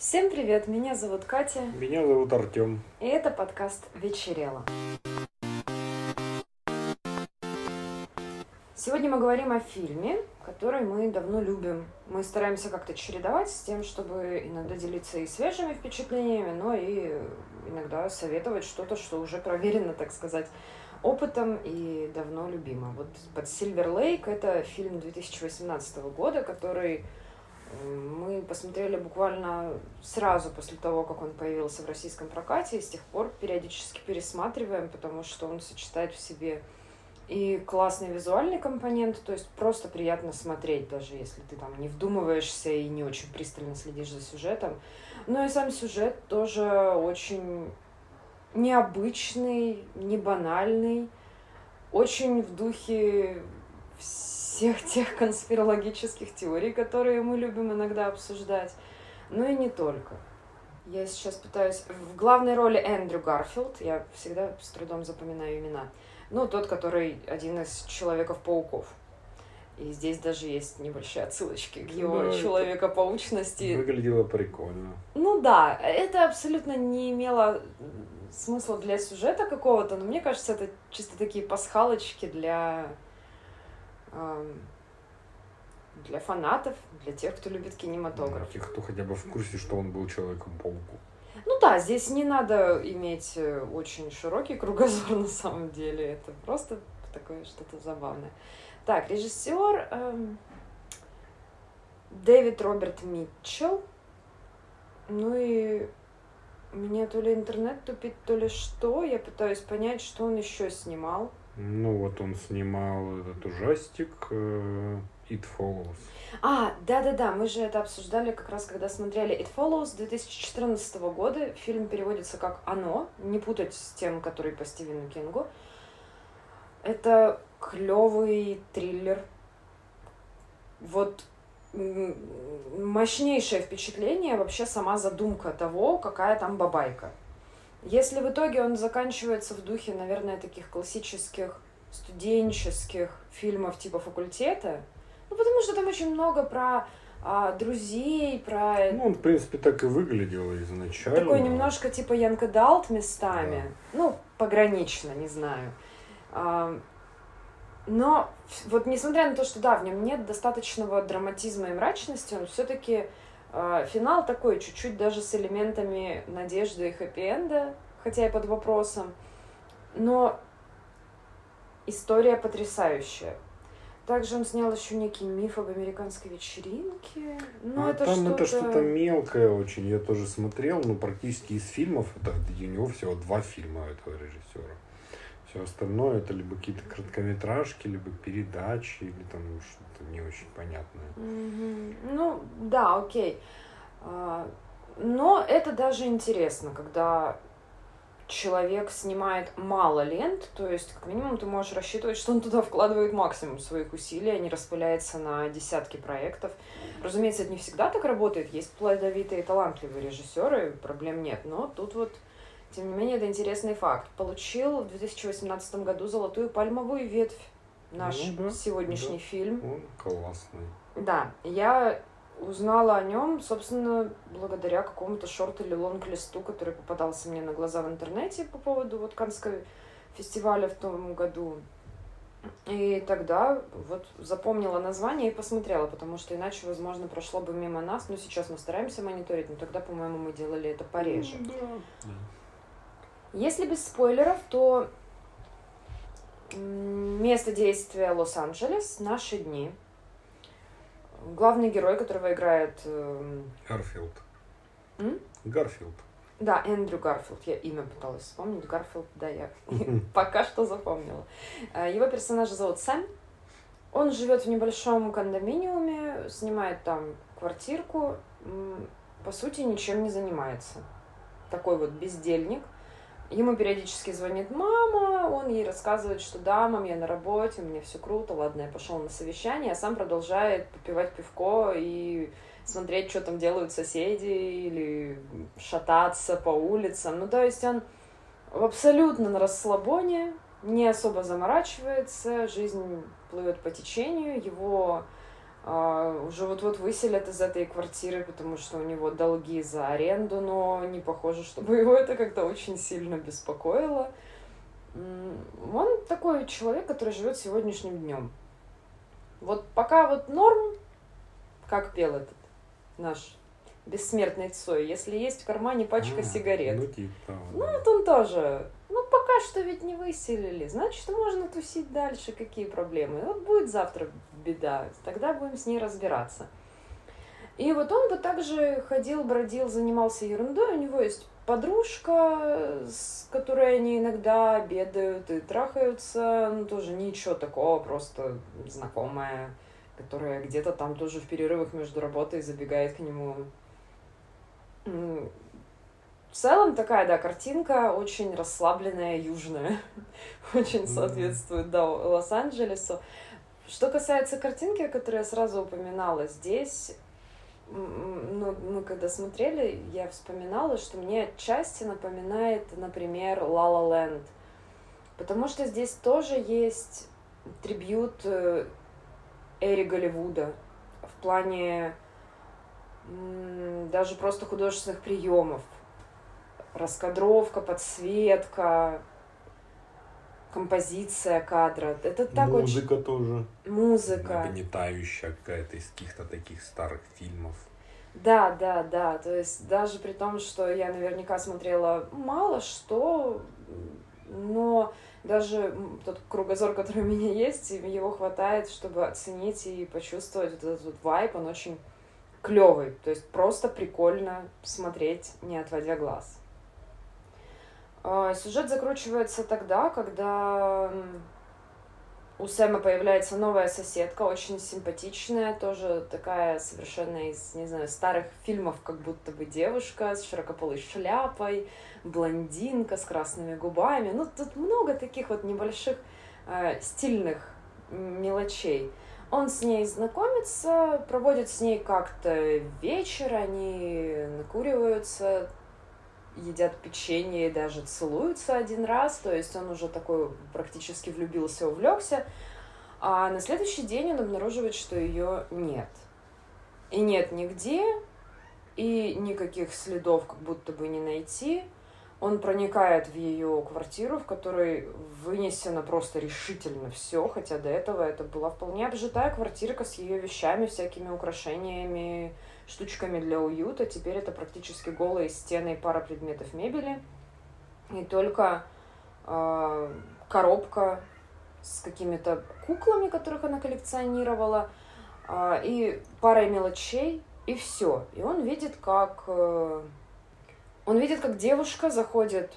Всем привет, меня зовут Катя, Меня зовут Артем. и это подкаст «Вечерело». Сегодня мы говорим о фильме, который мы давно любим. Мы стараемся как-то чередовать с тем, чтобы иногда делиться и свежими впечатлениями, но и иногда советовать что-то, что уже проверено, так сказать, опытом и давно любимо. Вот под Silver Lake это фильм 2018 года, который мы посмотрели буквально сразу после того, как он появился в российском прокате, и с тех пор периодически пересматриваем, потому что он сочетает в себе и классный визуальный компонент, то есть просто приятно смотреть, даже если ты там не вдумываешься и не очень пристально следишь за сюжетом. Но и сам сюжет тоже очень необычный, не банальный, очень в духе всех тех конспирологических теорий, которые мы любим иногда обсуждать, но и не только. Я сейчас пытаюсь... В главной роли Эндрю Гарфилд, я всегда с трудом запоминаю имена, ну, тот, который один из Человеков-пауков. И здесь даже есть небольшие отсылочки к его Да, это человекопаучности. Выглядело прикольно. Ну да, это абсолютно не имело смысла для сюжета какого-то, но мне кажется, это чисто такие пасхалочки для для фанатов, для тех, кто любит кинематограф. Тех, кто хотя бы в курсе, что он был Человеком-пауку. Ну да, здесь не надо иметь э, очень широкий кругозор на самом деле. Это просто такое что-то забавное. Так, режиссер эм, Дэвид Роберт Митчелл. Ну и у меня то ли интернет тупит, то ли что. Я пытаюсь понять, что он еще снимал. Ну вот он снимал этот ужастик э, It Follows. А, да-да-да, мы же это обсуждали как раз, когда смотрели It Follows 2014 года. Фильм переводится как «Оно», не путать с тем, который по Стивену Кингу. Это клевый триллер. Вот мощнейшее впечатление вообще сама задумка того, какая там бабайка. Если в итоге он заканчивается в духе, наверное, таких классических студенческих фильмов типа факультета, ну, потому что там очень много про а, друзей, про Ну, он, в принципе, так и выглядел изначально. такой немножко типа Янка Далт местами. Ну, погранично, не знаю. А, Но вот несмотря на то, что да, в нем нет достаточного драматизма и мрачности, он все-таки финал такой, чуть-чуть даже с элементами надежды и хэппи-энда, хотя и под вопросом. Но история потрясающая. Также он снял еще некий миф об американской вечеринке. Ну, А это там что-то... это что-то мелкое очень. Я тоже смотрел, но практически из фильмов, это у него всего два фильма этого режиссера. Все остальное это либо какие-то короткометражки, либо передачи, или там что-то не очень понятное. Мгм. Ну, да, окей. А, Но это даже интересно, когда человек снимает мало лент, то есть, как минимум, ты можешь рассчитывать, что он туда вкладывает максимум своих усилий, а не распыляется на десятки проектов. Разумеется, это не всегда так работает. Есть плодовитые, талантливые режиссеры, проблем нет. Но тут вот, тем не менее, это интересный факт. Получил в 2018 году «Золотую пальмовую ветвь» наш Ну да, сегодняшний да. фильм. Он классный. Да, я узнала о нем, собственно, благодаря какому-то шорт или лонг-листу, который попадался мне на глаза в интернете по поводу вот Каннского фестиваля в том году. И тогда вот запомнила название и посмотрела, потому что иначе, возможно, прошло бы мимо нас. Но сейчас мы стараемся мониторить, но тогда, по-моему, мы делали это пореже. Да. Если без спойлеров, то место действия Лос-Анджелес, наши дни. Главный герой, которого играет, эм, Гарфилд. М? Гарфилд. да, Эндрю Гарфилд, я имя пыталась вспомнить, Гарфилд, да, я пока что запомнила. Э, Его персонажа зовут Сэм. Он живет в небольшом кондоминиуме, снимает там квартирку, по сути, ничем не занимается. Такой вот бездельник. Ему периодически звонит мама, он ей рассказывает, что да, мам, я на работе, меня все круто, ладно, я пошел на совещание, а сам продолжает попивать пивко и смотреть, что там делают соседи, или шататься по улицам. Ну, то есть он абсолютно на расслабоне, не особо заморачивается, жизнь плывет по течению, его а, уже вот-вот выселят из этой квартиры, потому что у него долги за аренду, но не похоже, чтобы его это как-то очень сильно беспокоило. Он такой человек, который живет сегодняшним днем. Вот пока вот норм, как пел этот наш бессмертный Цой, если есть в кармане пачка а, сигарет. Ну, типа, ну, вот он тоже. Ну, пока что ведь не выселили. Значит, можно тусить дальше. Какие проблемы? Вот будет завтра беда. Тогда будем с ней разбираться. И вот он бы также ходил, бродил, занимался ерундой. У него есть подружка, с которой они иногда обедают и трахаются. Ну, тоже ничего такого, просто знакомая, которая где-то там тоже в перерывах между работой забегает к нему. В целом такая, да, картинка очень расслабленная, южная. очень соответствует, да, Лос-Анджелесу. Что касается картинки, которую я сразу упоминала, здесь ну, мы когда смотрели, я вспоминала, что мне отчасти напоминает, например, La La Land. Потому что здесь тоже есть трибют Эри Голливуда в плане даже просто художественных приемов. Раскадровка, подсветка, композиция кадра. Это так Музыка очень... тоже. Музыка. Нагнетающая какая-то из каких-то таких старых фильмов. Да, да, да. То есть даже при том, что я наверняка смотрела мало что, но даже тот кругозор, который у меня есть, его хватает, чтобы оценить и почувствовать вот этот вот вайп, он очень клевый. То есть просто прикольно смотреть, не отводя глаз. А, сюжет закручивается тогда, когда у Сэма появляется новая соседка, очень симпатичная, тоже такая совершенно из, не знаю, старых фильмов, как будто бы девушка с широкополой шляпой, блондинка с красными губами. Ну, тут много таких вот небольших э, стильных мелочей. Он с ней знакомится, проводит с ней как-то вечер, они накуриваются, едят печенье и даже целуются один раз, то есть он уже такой практически влюбился, увлекся, а на следующий день он обнаруживает, что ее нет. И нет нигде, и никаких следов как будто бы не найти. Он проникает в ее квартиру, в которой вынесено просто решительно все, хотя до этого это была вполне обжитая квартирка с ее вещами, всякими украшениями, штучками для уюта. Теперь это практически голые стены и пара предметов мебели. И только э, коробка с какими-то куклами, которых она коллекционировала, э, и парой мелочей, и все. И он видит, как... Э, он видит, как девушка заходит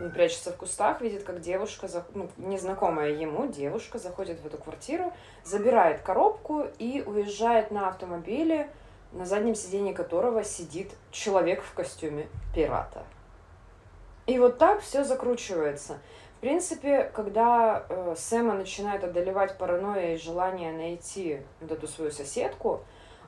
он прячется в кустах, видит, как девушка, ну, незнакомая ему девушка, заходит в эту квартиру, забирает коробку и уезжает на автомобиле на заднем сиденье которого сидит человек в костюме пирата. И вот так все закручивается. В принципе, когда э, Сэма начинает одолевать паранойя и желание найти вот эту свою соседку,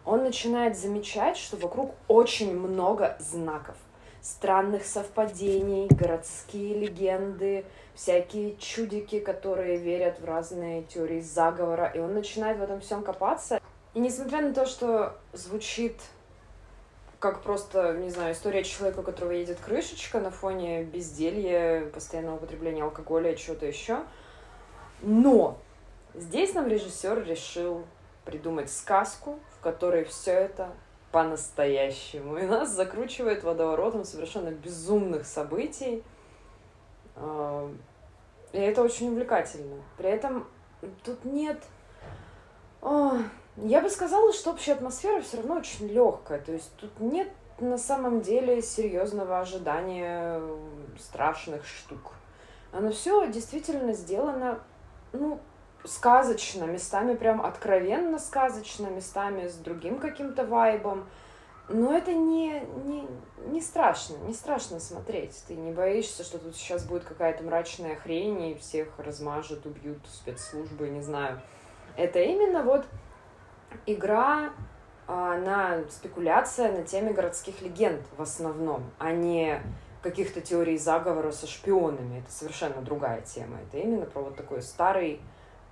он начинает замечать, что вокруг очень много знаков, странных совпадений, городские легенды, всякие чудики, которые верят в разные теории заговора, и он начинает в этом всем копаться. И несмотря на то, что звучит как просто, не знаю, история человека, у которого едет крышечка на фоне безделья, постоянного употребления алкоголя и чего-то еще. Но здесь нам режиссер решил придумать сказку, в которой все это по-настоящему. И нас закручивает водоворотом совершенно безумных событий. А, и это очень увлекательно. При этом тут нет я бы сказала, что общая атмосфера все равно очень легкая. То есть тут нет на самом деле серьезного ожидания страшных штук. Оно все действительно сделано, ну, сказочно, местами прям откровенно сказочно, местами с другим каким-то вайбом. Но это не, не, не страшно, не страшно смотреть. Ты не боишься, что тут сейчас будет какая-то мрачная хрень, и всех размажут, убьют спецслужбы, не знаю. Это именно вот игра а, на спекуляция на теме городских легенд в основном, а не каких-то теорий заговора со шпионами. Это совершенно другая тема. Это именно про вот такой старый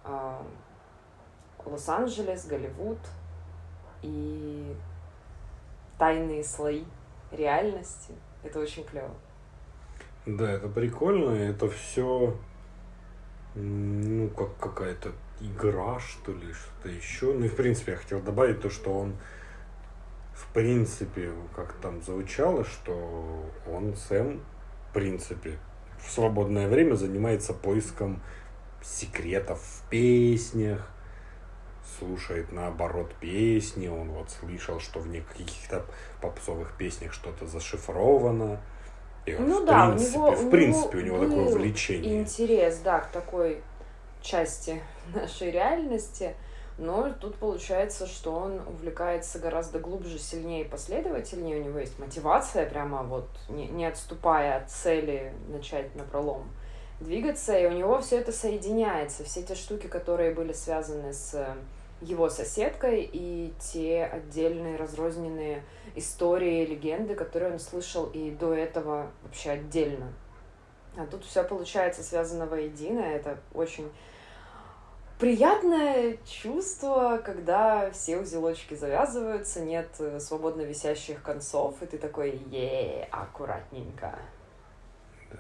а, Лос-Анджелес, Голливуд, и тайные слои реальности. Это очень клево. Да, это прикольно, это все, ну, как какая-то игра, что ли, что-то еще. Ну и, в принципе, я хотел добавить то, что он, в принципе, как там звучало, что он, Сэм, в принципе, в свободное время занимается поиском секретов в песнях, слушает наоборот песни, он вот слышал, что в каких-то попсовых песнях что-то зашифровано. И вот, ну в да, принципе, у него, в принципе, у него, у него такое увлечение. Интерес, да, к такой части нашей реальности. Но тут получается, что он увлекается гораздо глубже, сильнее и последовательнее. У него есть мотивация, прямо вот не, не отступая от цели начать на пролом двигаться. И у него все это соединяется. Все те штуки, которые были связаны с его соседкой и те отдельные разрозненные истории, легенды, которые он слышал и до этого вообще отдельно. А тут все получается связано воедино. Это очень приятное чувство, когда все узелочки завязываются, нет э, свободно висящих концов, и ты такой, е аккуратненько. Да.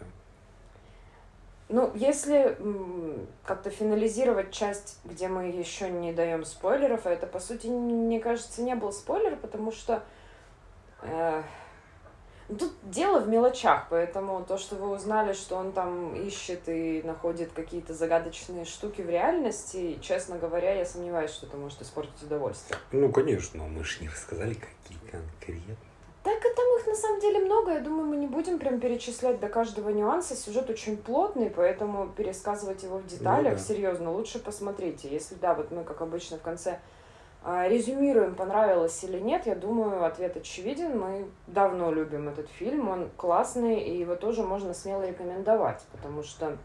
Ну, если как-то финализировать часть, где мы еще не даем спойлеров, а это, по сути, мне кажется, не был спойлер, потому что э, Тут дело в мелочах, поэтому то, что вы узнали, что он там ищет и находит какие-то загадочные штуки в реальности, честно говоря, я сомневаюсь, что это может испортить удовольствие. Ну, конечно, мы же не рассказали, какие конкретно. Так и там их на самом деле много. Я думаю, мы не будем прям перечислять до каждого нюанса. Сюжет очень плотный, поэтому пересказывать его в деталях, ну, да. серьезно, лучше посмотрите. Если да, вот мы, как обычно, в конце а, резюмируем, понравилось или нет, я думаю, ответ очевиден. Мы давно любим этот фильм, он классный, и его тоже можно смело рекомендовать, потому что,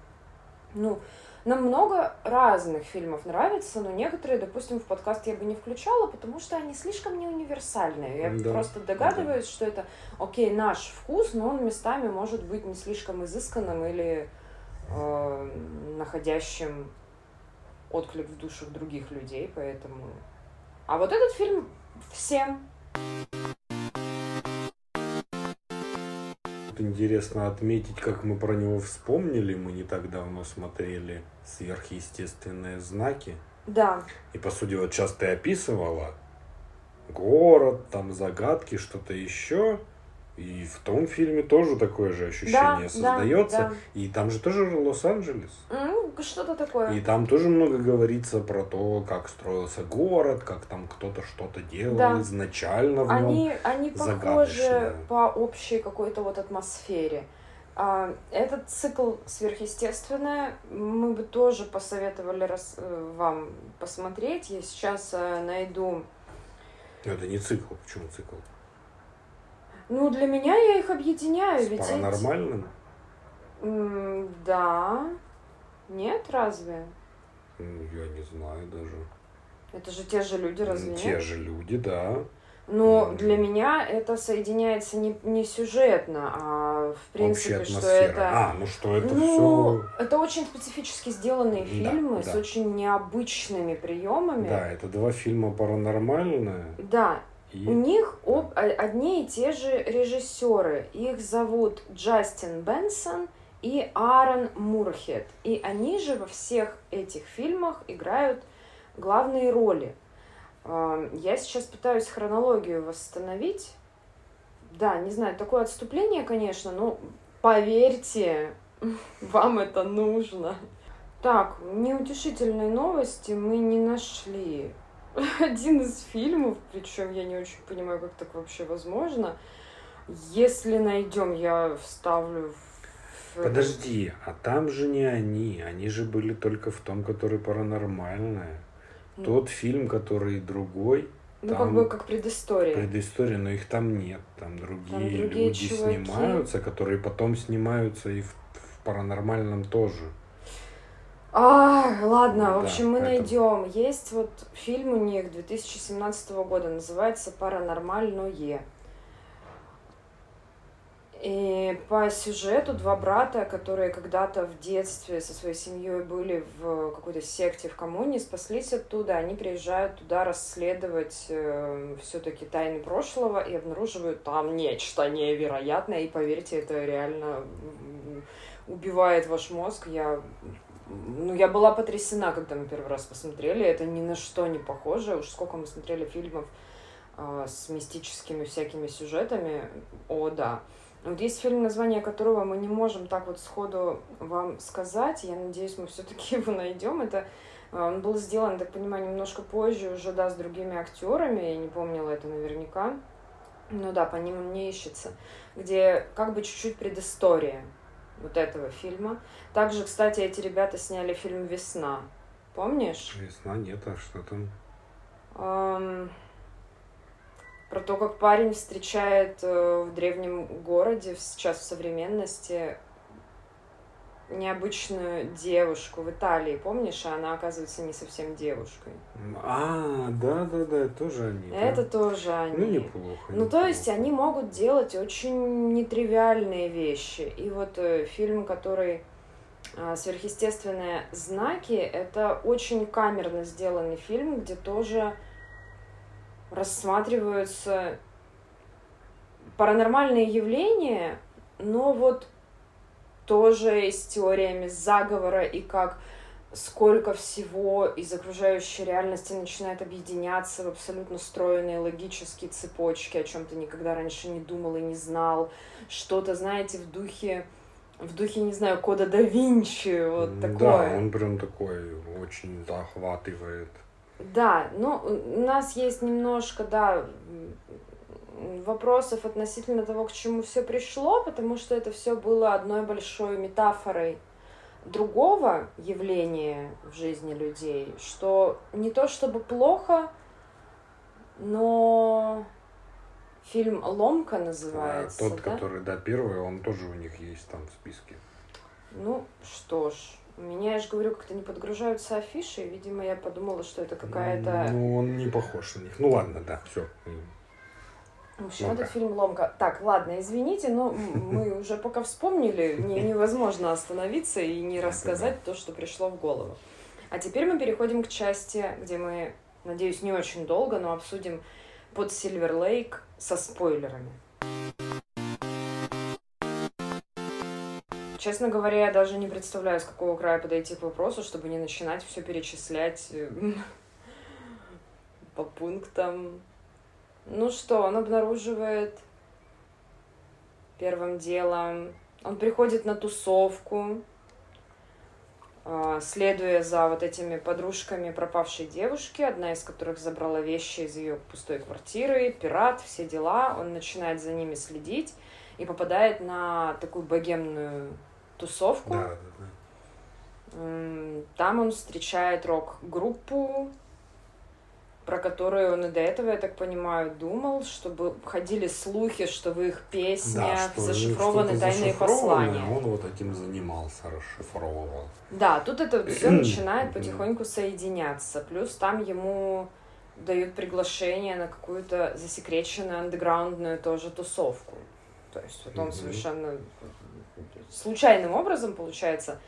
ну, нам много разных фильмов нравится, но некоторые, допустим, в подкаст я бы не включала, потому что они слишком не универсальные. Я да. просто догадываюсь, да. что это, окей, наш вкус, но он местами может быть не слишком изысканным или э, находящим отклик в душах других людей, поэтому а вот этот фильм всем. Интересно отметить, как мы про него вспомнили. Мы не так давно смотрели сверхъестественные знаки. Да. И по сути, вот сейчас ты описывала город, там загадки, что-то еще. И в том фильме тоже такое же ощущение да, создается. Да, да. И там же тоже Лос-Анджелес. Mm, что-то такое. И там тоже много говорится про то, как строился город, как там кто-то что-то делал да. изначально в нем. Они, они похожи по общей какой-то вот атмосфере. А, этот цикл сверхъестественное мы бы тоже посоветовали раз, э, вам посмотреть. Я сейчас э, найду. Это не цикл. Почему цикл? Ну, для меня я их объединяю. С ведь паранормальным? Эти... Да. Нет, разве? Я не знаю даже. Это же те же люди, разве нет? Те же люди, да. Но mm. для меня это соединяется не, не сюжетно, а в принципе, что это... А, ну что это ну, все... Это очень специфически сделанные фильмы да, с очень необычными приемами. Да, это два фильма паранормальные. Да, и... У них об, одни и те же режиссеры. Их зовут Джастин Бенсон и Аарон Мурхет. И они же во всех этих фильмах играют главные роли. Я сейчас пытаюсь хронологию восстановить. Да, не знаю, такое отступление, конечно, но поверьте, вам это нужно. Так, неутешительные новости мы не нашли один из фильмов, причем я не очень понимаю, как так вообще возможно. Если найдем, я вставлю в... Подожди, а там же не они. Они же были только в том, который паранормальное. Mm. Тот фильм, который другой. Ну, там как бы как предыстория. Предыстория, но их там нет. Там другие, там другие люди чуваки. снимаются, которые потом снимаются и в, в паранормальном тоже. А, ладно, в общем, мы это... найдем. Есть вот фильм у них 2017 года, называется «Паранормальное». И по сюжету два брата, которые когда-то в детстве со своей семьей были в какой-то секте в коммуне, спаслись оттуда, они приезжают туда расследовать э, все-таки тайны прошлого и обнаруживают там нечто невероятное, и поверьте, это реально убивает ваш мозг. Я ну, я была потрясена, когда мы первый раз посмотрели. Это ни на что не похоже. Уж сколько мы смотрели фильмов э, с мистическими всякими сюжетами. О, да. Вот есть фильм, название которого мы не можем так вот сходу вам сказать. Я надеюсь, мы все-таки его найдем. Это а, он был сделан, так понимаю, немножко позже, уже да, с другими актерами. Я не помнила это наверняка. Ну да, по ним он не ищется. Где как бы чуть-чуть предыстория вот этого фильма. Также, кстати, эти ребята сняли фильм «Весна». Помнишь? «Весна» нет, а что там? Um, про то, как парень встречает э, в древнем городе, сейчас в современности, необычную девушку в Италии, помнишь, а она оказывается не совсем девушкой. А, да, да, да, тоже они. Это да? тоже они. Ну, неплохо. Ну, неплохо. то есть они могут делать очень нетривиальные вещи. И вот э, фильм, который э, «Сверхъестественные знаки», это очень камерно сделанный фильм, где тоже рассматриваются паранормальные явления, но вот тоже с теориями заговора и как сколько всего из окружающей реальности начинает объединяться в абсолютно стройные логические цепочки, о чем ты никогда раньше не думал и не знал. Что-то, знаете, в духе в духе, не знаю, кода да Винчи, вот такое. Да, он прям такой очень захватывает. Да, ну, у нас есть немножко, да, вопросов относительно того, к чему все пришло, потому что это все было одной большой метафорой другого явления в жизни людей, что не то чтобы плохо, но фильм «Ломка» называется, а, Тот, да? который, да, первый, он тоже у них есть там в списке. Ну, что ж, у меня, я же говорю, как-то не подгружаются афиши, видимо, я подумала, что это какая-то... Ну, он не похож на них. Ну, ладно, да, все. В общем, Ломка. этот фильм «Ломка». Так, ладно, извините, но мы уже пока вспомнили, не, невозможно остановиться и не рассказать то, что пришло в голову. А теперь мы переходим к части, где мы, надеюсь, не очень долго, но обсудим под Сильвер Лейк со спойлерами. Честно говоря, я даже не представляю, с какого края подойти к вопросу, чтобы не начинать все перечислять э, по пунктам, ну что, он обнаруживает первым делом, он приходит на тусовку, а, следуя за вот этими подружками пропавшей девушки, одна из которых забрала вещи из ее пустой квартиры, пират, все дела, он начинает за ними следить и попадает на такую богемную тусовку. Да, да, да. Там он встречает рок-группу, про которую он и до этого, я так понимаю, думал, чтобы ходили слухи, что в их песнях да, зашифрованы тайные послания. Он вот этим занимался, расшифровывал. Да, тут это все начинает потихоньку соединяться. Плюс там ему дают приглашение на какую-то засекреченную андеграундную тоже тусовку. То есть вот он совершенно случайным образом, получается,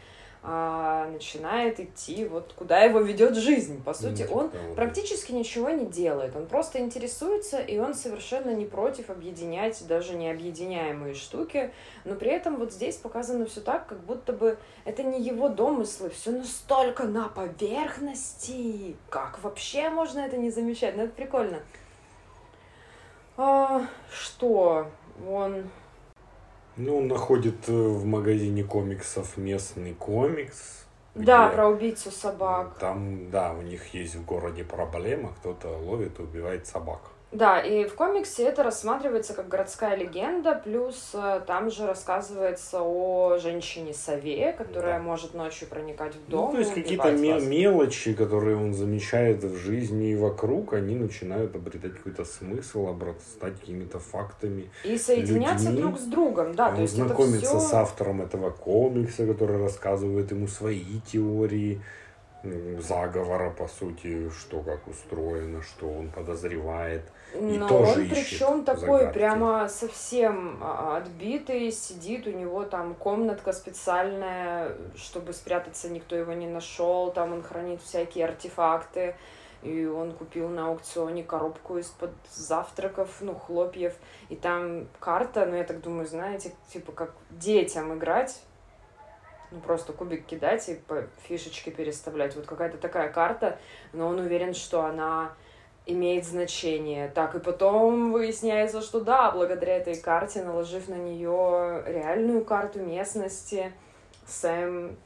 а, начинает идти вот куда его ведет жизнь. По сути, ну, он практически ничего не делает. Он просто интересуется, и он совершенно не против объединять даже необъединяемые штуки. Но при этом вот здесь показано все так, как будто бы это не его домыслы, все настолько на поверхности. Как вообще можно это не замечать? Ну, это прикольно. А, что? Он ну, он находит э, в магазине комиксов местный комикс. Да, про убийцу собак. Там, да, у них есть в городе проблема, кто-то ловит и убивает собак. Да, и в комиксе это рассматривается как городская легенда, плюс э, там же рассказывается о женщине-сове, которая да. может ночью проникать в дом. Ну, то есть какие-то мелочи, которые он замечает в жизни и вокруг, они начинают обретать какой-то смысл, обрастать какими-то фактами. И соединяться людьми. друг с другом, да. Он то есть знакомится все... с автором этого комикса, который рассказывает ему свои теории заговора, по сути, что как устроено, что он подозревает. И Но тоже он причем такой загадки. прямо совсем а, отбитый, сидит, у него там комнатка специальная, чтобы спрятаться, никто его не нашел, там он хранит всякие артефакты, и он купил на аукционе коробку из-под завтраков, ну, хлопьев, и там карта, ну, я так думаю, знаете, типа как детям играть, ну, просто кубик кидать и по фишечке переставлять. Вот какая-то такая карта, но он уверен, что она имеет значение. Так, и потом выясняется, что да, благодаря этой карте, наложив на нее реальную карту местности, Сэм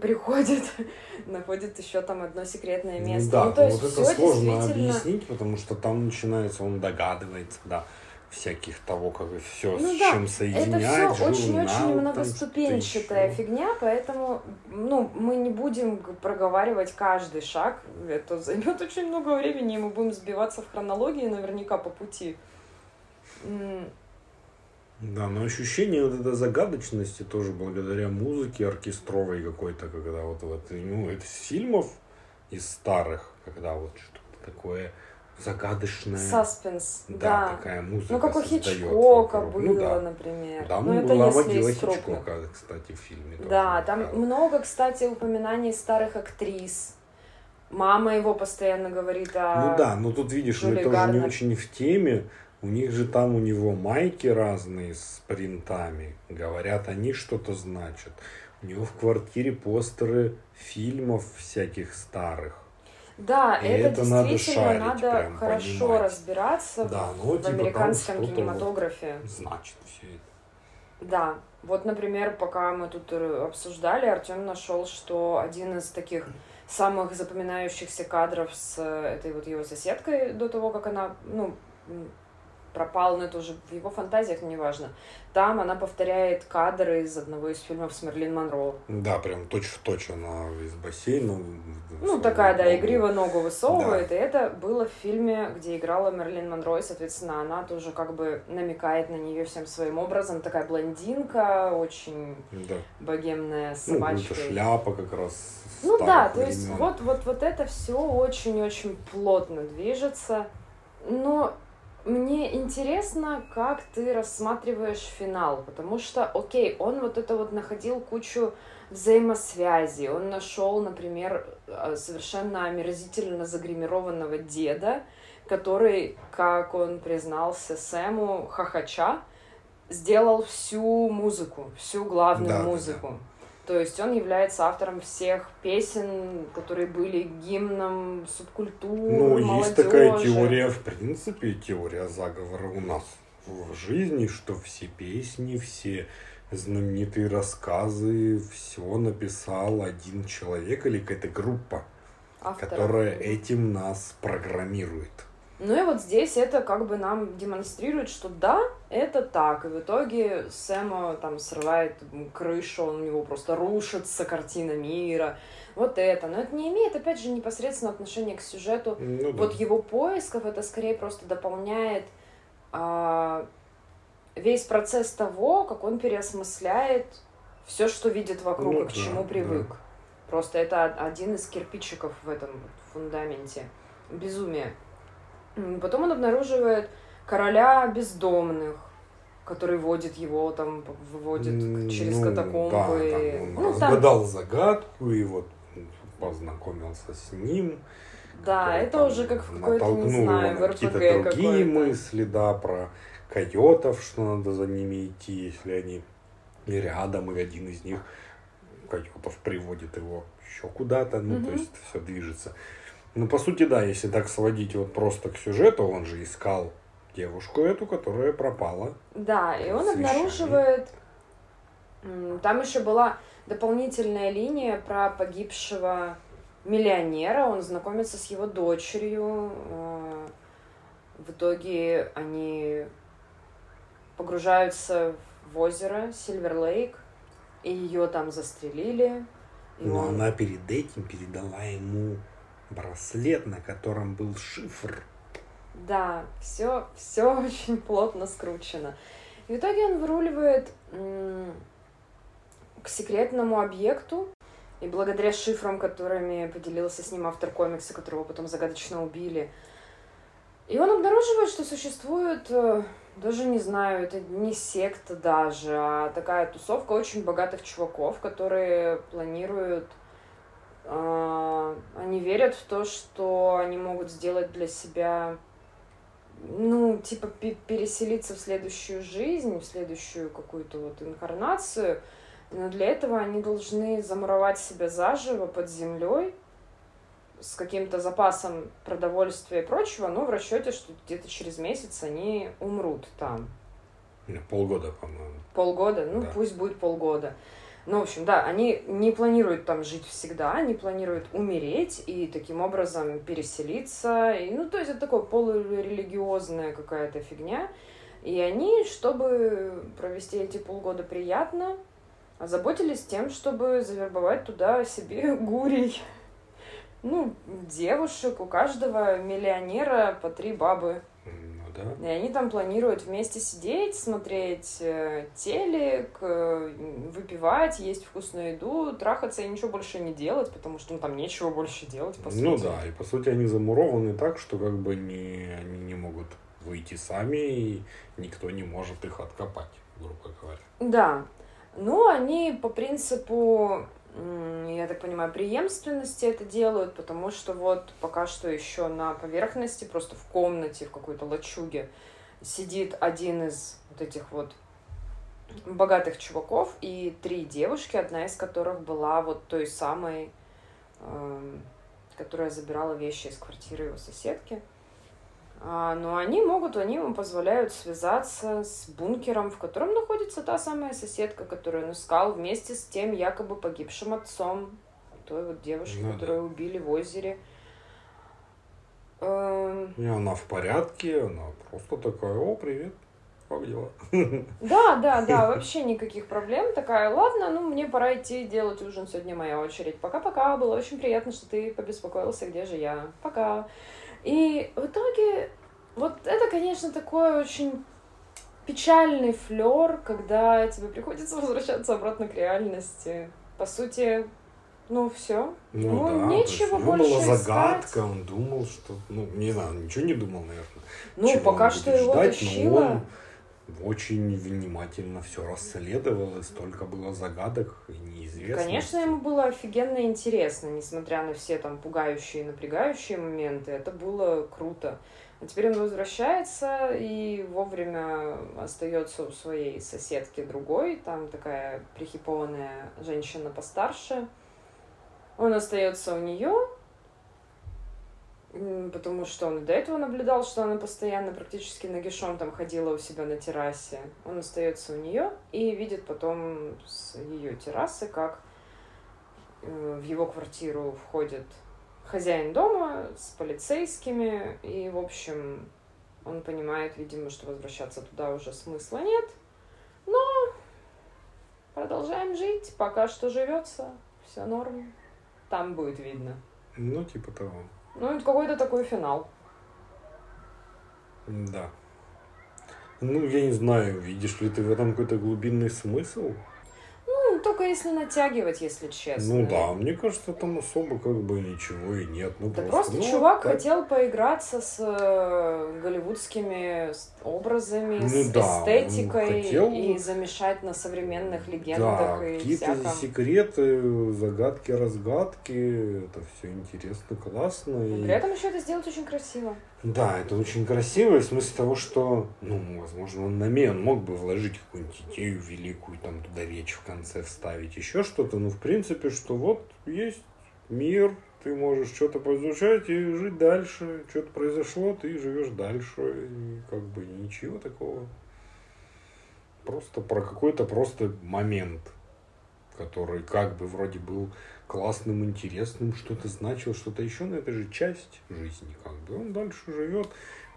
приходит, находит еще там одно секретное Ну место. да, ну, то ну есть вот это сложно действительно... объяснить, потому что там начинается, он догадывается, да, всяких того, как все Ну с да, чем Это соединять, все очень-очень там многоступенчатая что-то фигня, поэтому ну, мы не будем проговаривать каждый шаг. Это займет очень много времени, и мы будем сбиваться в хронологии наверняка по пути. Да, но ощущение вот этой загадочности тоже благодаря музыке оркестровой какой-то, когда вот, вот ну, это из фильмов из старых, когда вот что-то такое загадочное. Саспенс, да, да. такая музыка Ну, как у Хичкока вокруг. было, Ну да. например. Да, ну, ну, это была если из. Хичкока, кстати, в фильме. Да, там мелькала. много, кстати, упоминаний старых актрис. Мама его постоянно говорит о... Ну да, но тут видишь, мы Джулия тоже не Гарнер. очень в теме. У них же там у него майки разные с принтами. Говорят, они что-то значат. У него в квартире постеры фильмов всяких старых. Да, И это, это надо действительно шарить, надо прям хорошо понимать. разбираться Да, в, ну, в типа американском что-то вот кинематографе. Значит все это. Да, вот, например, пока мы тут обсуждали, Артем нашел, что один из таких самых запоминающихся кадров с э, этой вот его соседкой до того, как она, ну, м, пропала, но это уже в его фантазиях, но неважно. Там она повторяет кадры из одного из фильмов с Мерлин Монро. Да, прям точь в точь она из бассейна. Ну, такая, да, игриво ногу высовывает. И это было в фильме, где играла Мерлин Монро, и, соответственно, она тоже как бы намекает на нее всем своим образом. Такая блондинка, очень Да. богемная, Ну, собачкой. это шляпа как раз. Ну да, старых то есть времен. вот, вот, вот это все очень-очень плотно движется. Но мне интересно, как ты рассматриваешь финал, потому что, окей, он вот это вот находил кучу взаимосвязи. Он нашел, например, э, совершенно омерзительно загримированного деда, который, как он признался Сэму, хохоча, сделал всю музыку, всю главную Да, да, да. То есть он является автором всех песен, которые были гимном субкультуры, Ну, есть такая молодежи. теория, в принципе, теория заговора у нас в жизни, что все песни, все знаменитые рассказы, все написал один человек или какая-то группа, авторов. которая этим нас программирует. Ну и вот здесь это как бы нам демонстрирует, что да, это так. И в итоге Сэма там срывает крышу, он у него просто рушится картина мира. Вот это. Но это не имеет, опять же, непосредственно отношения к сюжету. Ну, да. Вот его поисков это скорее просто дополняет а, весь процесс того, как он переосмысляет все, что видит вокруг Ну и к да, чему да. привык. Просто это один из кирпичиков в этом фундаменте. Безумие. Потом он обнаруживает короля бездомных, который водит его, там, выводит через ну, катакомбы. Да, там он ну, там разгадал загадку и вот познакомился с ним. Да, это там уже как в какой-то, не знаю, в РПГ какие-то другие мысли, да, про койотов, что надо за ними идти, если они и рядом, и один из них койотов приводит его еще куда-то, ну, то Мгм. есть все движется. Ну, по сути, да, если так сводить вот просто к сюжету, он же искал девушку эту, которая пропала. Да, и он Совещание. обнаруживает... Там еще была дополнительная линия про погибшего миллионера. Он знакомится с его дочерью. э, В итоге они погружаются в озеро Сильвер Лейк, и ее там застрелили. Но он- она перед этим передала ему браслет, на котором был шифр. Да, все, все очень плотно скручено. И в итоге он выруливает к секретному объекту, И благодаря шифрам, которыми поделился с ним автор комикса, которого потом загадочно убили. И он обнаруживает, что существует, э, даже не знаю, это не секта даже, а такая тусовка очень богатых чуваков, которые планируют они верят в то, что они могут сделать для себя ну, типа, переселиться в следующую жизнь, в следующую какую-то вот инкарнацию, но для этого они должны замуровать себя заживо под землей с каким-то запасом продовольствия и прочего, но в расчете, что где-то через месяц они умрут там. Полгода, по-моему. Полгода? Ну, да. пусть будет полгода. Ну, в общем, да, они не планируют там жить всегда, они планируют умереть и таким образом переселиться. И, ну, то есть это такое полурелигиозная какая-то фигня. И они, чтобы провести эти полгода приятно, озаботились тем, чтобы завербовать туда себе гурей. Ну, девушек, у каждого миллионера по три бабы да. И они там планируют вместе сидеть, смотреть э, телек, э, выпивать, есть вкусную еду, трахаться и ничего больше не делать, потому что ну, там нечего больше делать, по ну сути. Ну да, и по сути они замурованы так, что как бы не, они не могут выйти сами, и никто не может их откопать, грубо говоря. Да. Ну, они по принципу я так понимаю, преемственности это делают, потому что вот пока что еще на поверхности, просто в комнате, в какой-то лачуге, сидит один из вот этих вот богатых чуваков и три девушки, одна из которых была вот той самой, э, которая забирала вещи из квартиры его соседки. А, но они могут, они ему позволяют связаться с бункером, в котором находится та самая соседка, которую он искал вместе с тем якобы погибшим отцом той вот девушки, ну, которую да. убили в озере. Эм. И она в порядке, она просто такая, о, привет, как дела? Да, да, да, вообще никаких проблем. Такая, ладно, ну мне пора идти делать ужин, сегодня моя очередь. Пока-пока, было очень приятно, что ты побеспокоился, где же я. Пока. И в итоге вот это, конечно, такой очень печальный флер, когда тебе приходится возвращаться обратно к реальности. По сути, ну все. Ну, ну да, нечего есть, больше была загадка, искать. он думал, что, ну, не знаю, ничего не думал, наверное. Ну, пока что его ждать, тащило. Но он очень внимательно все расследовал, и столько было загадок и неизвестных. Конечно, ему было офигенно интересно, несмотря на все там пугающие и напрягающие моменты, это было круто. А теперь он возвращается и вовремя остается у своей соседки другой, там такая прихипованная женщина постарше. Он остается у нее, потому что он до этого наблюдал, что она постоянно практически нагишом там ходила у себя на террасе. Он остается у нее и видит потом с ее террасы, как э, в его квартиру входит хозяин дома с полицейскими, и, в общем, он понимает, видимо, что возвращаться туда уже смысла нет, но продолжаем жить, пока что живется, все норм, там будет видно. Ну, типа того. Ну, это какой-то такой финал. Да. Ну, я не знаю, видишь ли ты в этом какой-то глубинный смысл? Только если натягивать, если честно. Ну да, мне кажется, там особо как бы ничего и нет. Ну, да просто, просто ну, чувак так... хотел поиграться с э, голливудскими образами, ну, с да, эстетикой хотел... и замешать на современных легендах да, и какие-то всяком. секреты, загадки, разгадки. Это все интересно, классно. Но и... При этом еще это сделать очень красиво. Да, это очень красиво, в смысле того, что, ну, возможно, он намерен, он мог бы вложить какую-нибудь идею великую, там, туда речь в конце вставить, еще что-то, но, в принципе, что вот есть мир, ты можешь что-то поизучать и жить дальше, что-то произошло, ты живешь дальше, и как бы ничего такого. Просто про какой-то просто момент, который как бы вроде был классным, интересным, что-то значил, что-то еще, но это же часть жизни, как бы. Он дальше живет,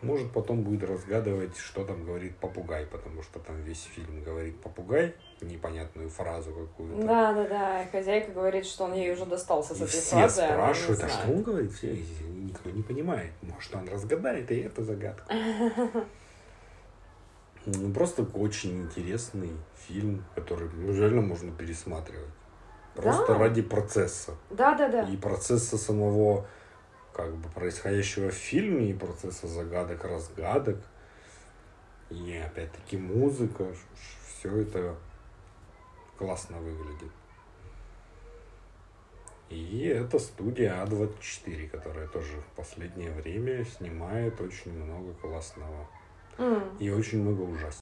может потом будет разгадывать, что там говорит попугай, потому что там весь фильм говорит попугай, непонятную фразу какую-то. Да, да, да. И хозяйка говорит, что он ей уже достался с этой фразы. Все спрашивают, а что он говорит? Все, никто не понимает. Может, он разгадает, и это загадка. Ну, просто очень интересный фильм, который ну, реально можно пересматривать. Просто Да. ради процесса. Да, да, да. И процесса самого как бы происходящего в фильме, и процесса загадок, разгадок. И опять-таки музыка. Все это классно выглядит. И это студия А24, которая тоже в последнее время снимает очень много классного М. и очень много ужасного.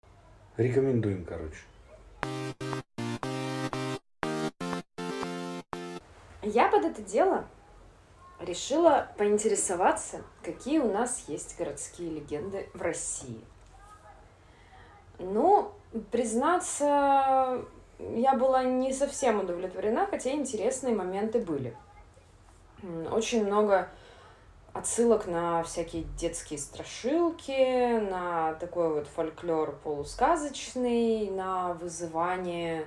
Рекомендуем, короче. Я под это дело решила поинтересоваться, какие у нас есть городские легенды в России. Ну, признаться, я была не совсем удовлетворена, хотя интересные моменты были. Очень много отсылок на всякие детские страшилки, на такой вот фольклор полусказочный, на вызывание э,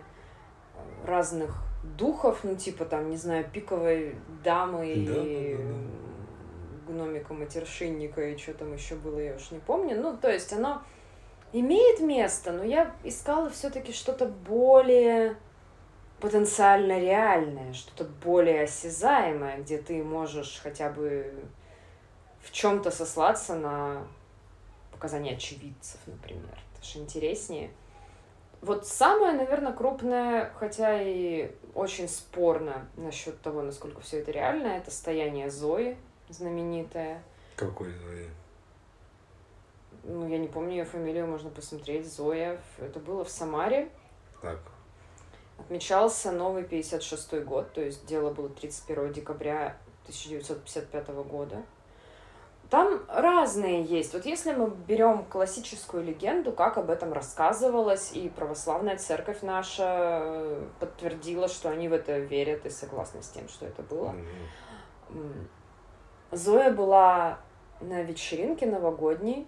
разных духов, ну типа там, не знаю, пиковой дамы и Да-да-да-да. гномика матершинника и что там еще было, я уж не помню. Ну, то есть оно имеет место, но я искала все-таки что-то более потенциально реальное, что-то более осязаемое, где ты можешь хотя бы в чем-то сослаться на показания очевидцев, например. Это же интереснее. Вот самое, наверное, крупное, хотя и очень спорно насчет того, насколько все это реально, это стояние Зои, знаменитое. Какой Зои? Ну, я не помню ее фамилию, можно посмотреть. Зоя. Это было в Самаре. Так, Отмечался новый 56 год, то есть дело было 31 декабря 1955 года. Там разные есть. Вот если мы берем классическую легенду, как об этом рассказывалось, и православная церковь наша э, подтвердила, что они в это верят и согласны с тем, что это было. М, Зоя была на вечеринке новогодней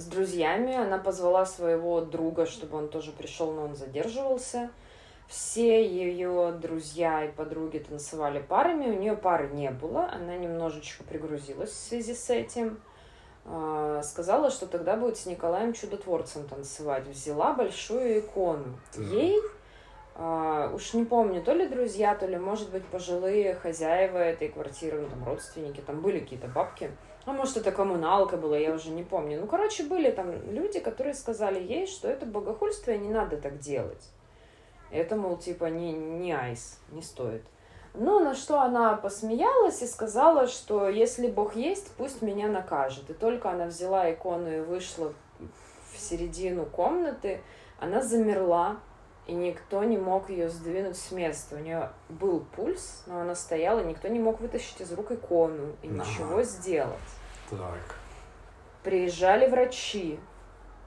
с друзьями. Она позвала своего друга, чтобы он тоже пришел, но он задерживался. Все ее друзья и подруги танцевали парами, у нее пары не было, она немножечко пригрузилась в связи с этим. А, Сказала, что тогда будет с Николаем Чудотворцем танцевать. Взяла большую икону. Так. Ей а, уж не помню, то ли друзья, то ли, может быть, пожилые хозяева этой квартиры, ну, там, родственники, там были какие-то бабки. А может, это коммуналка была, я уже не помню. Ну, короче, были там люди, которые сказали ей, что это богохульство, и не надо так делать. Это, мол, типа, не, не айс, не стоит. Ну, на что она посмеялась и сказала, что если Бог есть, пусть меня накажет. И только она взяла икону и вышла в середину комнаты, она замерла, и никто не мог ее сдвинуть с места. У нее был пульс, но она стояла, и никто не мог вытащить из рук икону и Ага. ничего сделать. Так. Приезжали врачи,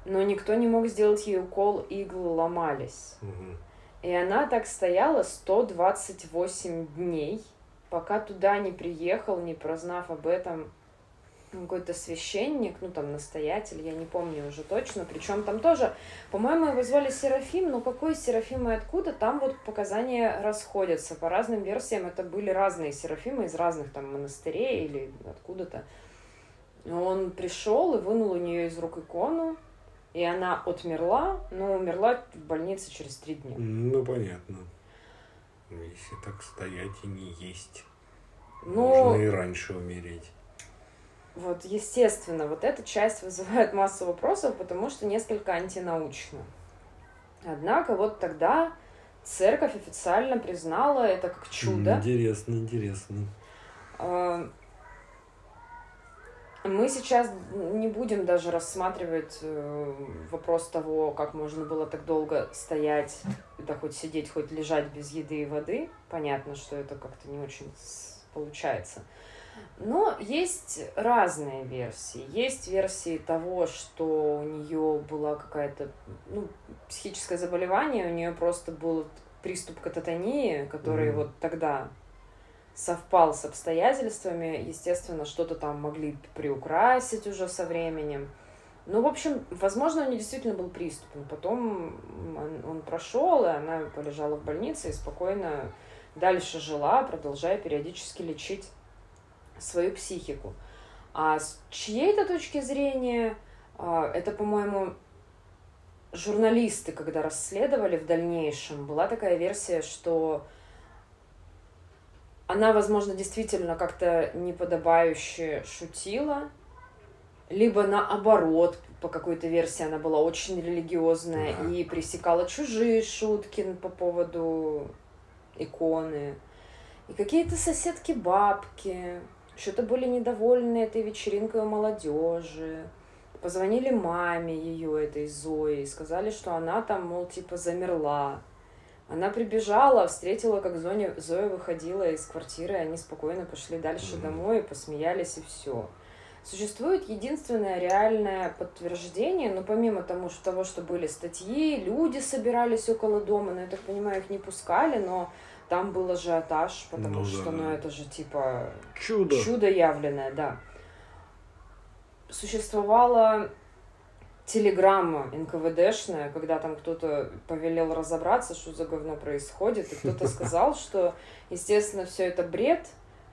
но никто не мог сделать ей укол, иглы ломались. Мгм. И она так стояла 128 дней, пока туда не приехал, не прознав об этом какой-то священник, ну там настоятель, я не помню уже точно. Причем там тоже, по-моему, его звали Серафим, но какой Серафим и откуда, там вот показания расходятся. По разным версиям это были разные Серафимы из разных там монастырей или откуда-то. Он пришел и вынул у нее из рук икону, и она отмерла, но умерла в больнице через три дня. Ну, понятно. Ну, Если так стоять и не есть, Ну, можно и раньше умереть. вот, естественно, вот эта часть вызывает массу вопросов, потому что несколько антинаучно. Однако вот тогда церковь официально признала это как чудо. Интересно, интересно. Мы сейчас не будем даже рассматривать э, вопрос того, как можно было так долго стоять, да хоть сидеть, хоть лежать без еды и воды. Понятно, что это как-то не очень получается. Но есть разные версии. Есть версии того, что у нее была какая-то ну, психическое заболевание, у нее просто был приступ кататонии, который Мгм. вот тогда совпал с обстоятельствами. Естественно, что-то там могли приукрасить уже со временем. Ну, в общем, возможно, у нее действительно был приступ. Но потом он, он прошел, и она полежала в больнице и спокойно дальше жила, продолжая периодически лечить свою психику. А с чьей-то точки зрения, а, это, по-моему, журналисты, когда расследовали в дальнейшем, была такая версия, что она, возможно, действительно как-то неподобающе шутила, либо наоборот, по какой-то версии она была очень религиозная да. и пресекала чужие шутки по поводу иконы. И какие-то соседки-бабки что-то были недовольны этой вечеринкой у молодежи. Позвонили маме ее, этой Зои, и сказали, что она там, мол, типа замерла. Она прибежала, встретила, как Зоня, Зоя выходила из квартиры, они спокойно пошли дальше mm-hmm. домой, посмеялись и все. Существует единственное реальное подтверждение, но помимо того, что, того, что были статьи, люди собирались около дома, но я так понимаю, их не пускали, но там был ажиотаж, потому ну, что, да. ну, это же типа чудо. чудо явленное, да. Существовала телеграмма НКВДшная, когда там кто-то повелел разобраться, что за говно происходит, и кто-то сказал, что, естественно, все это бред,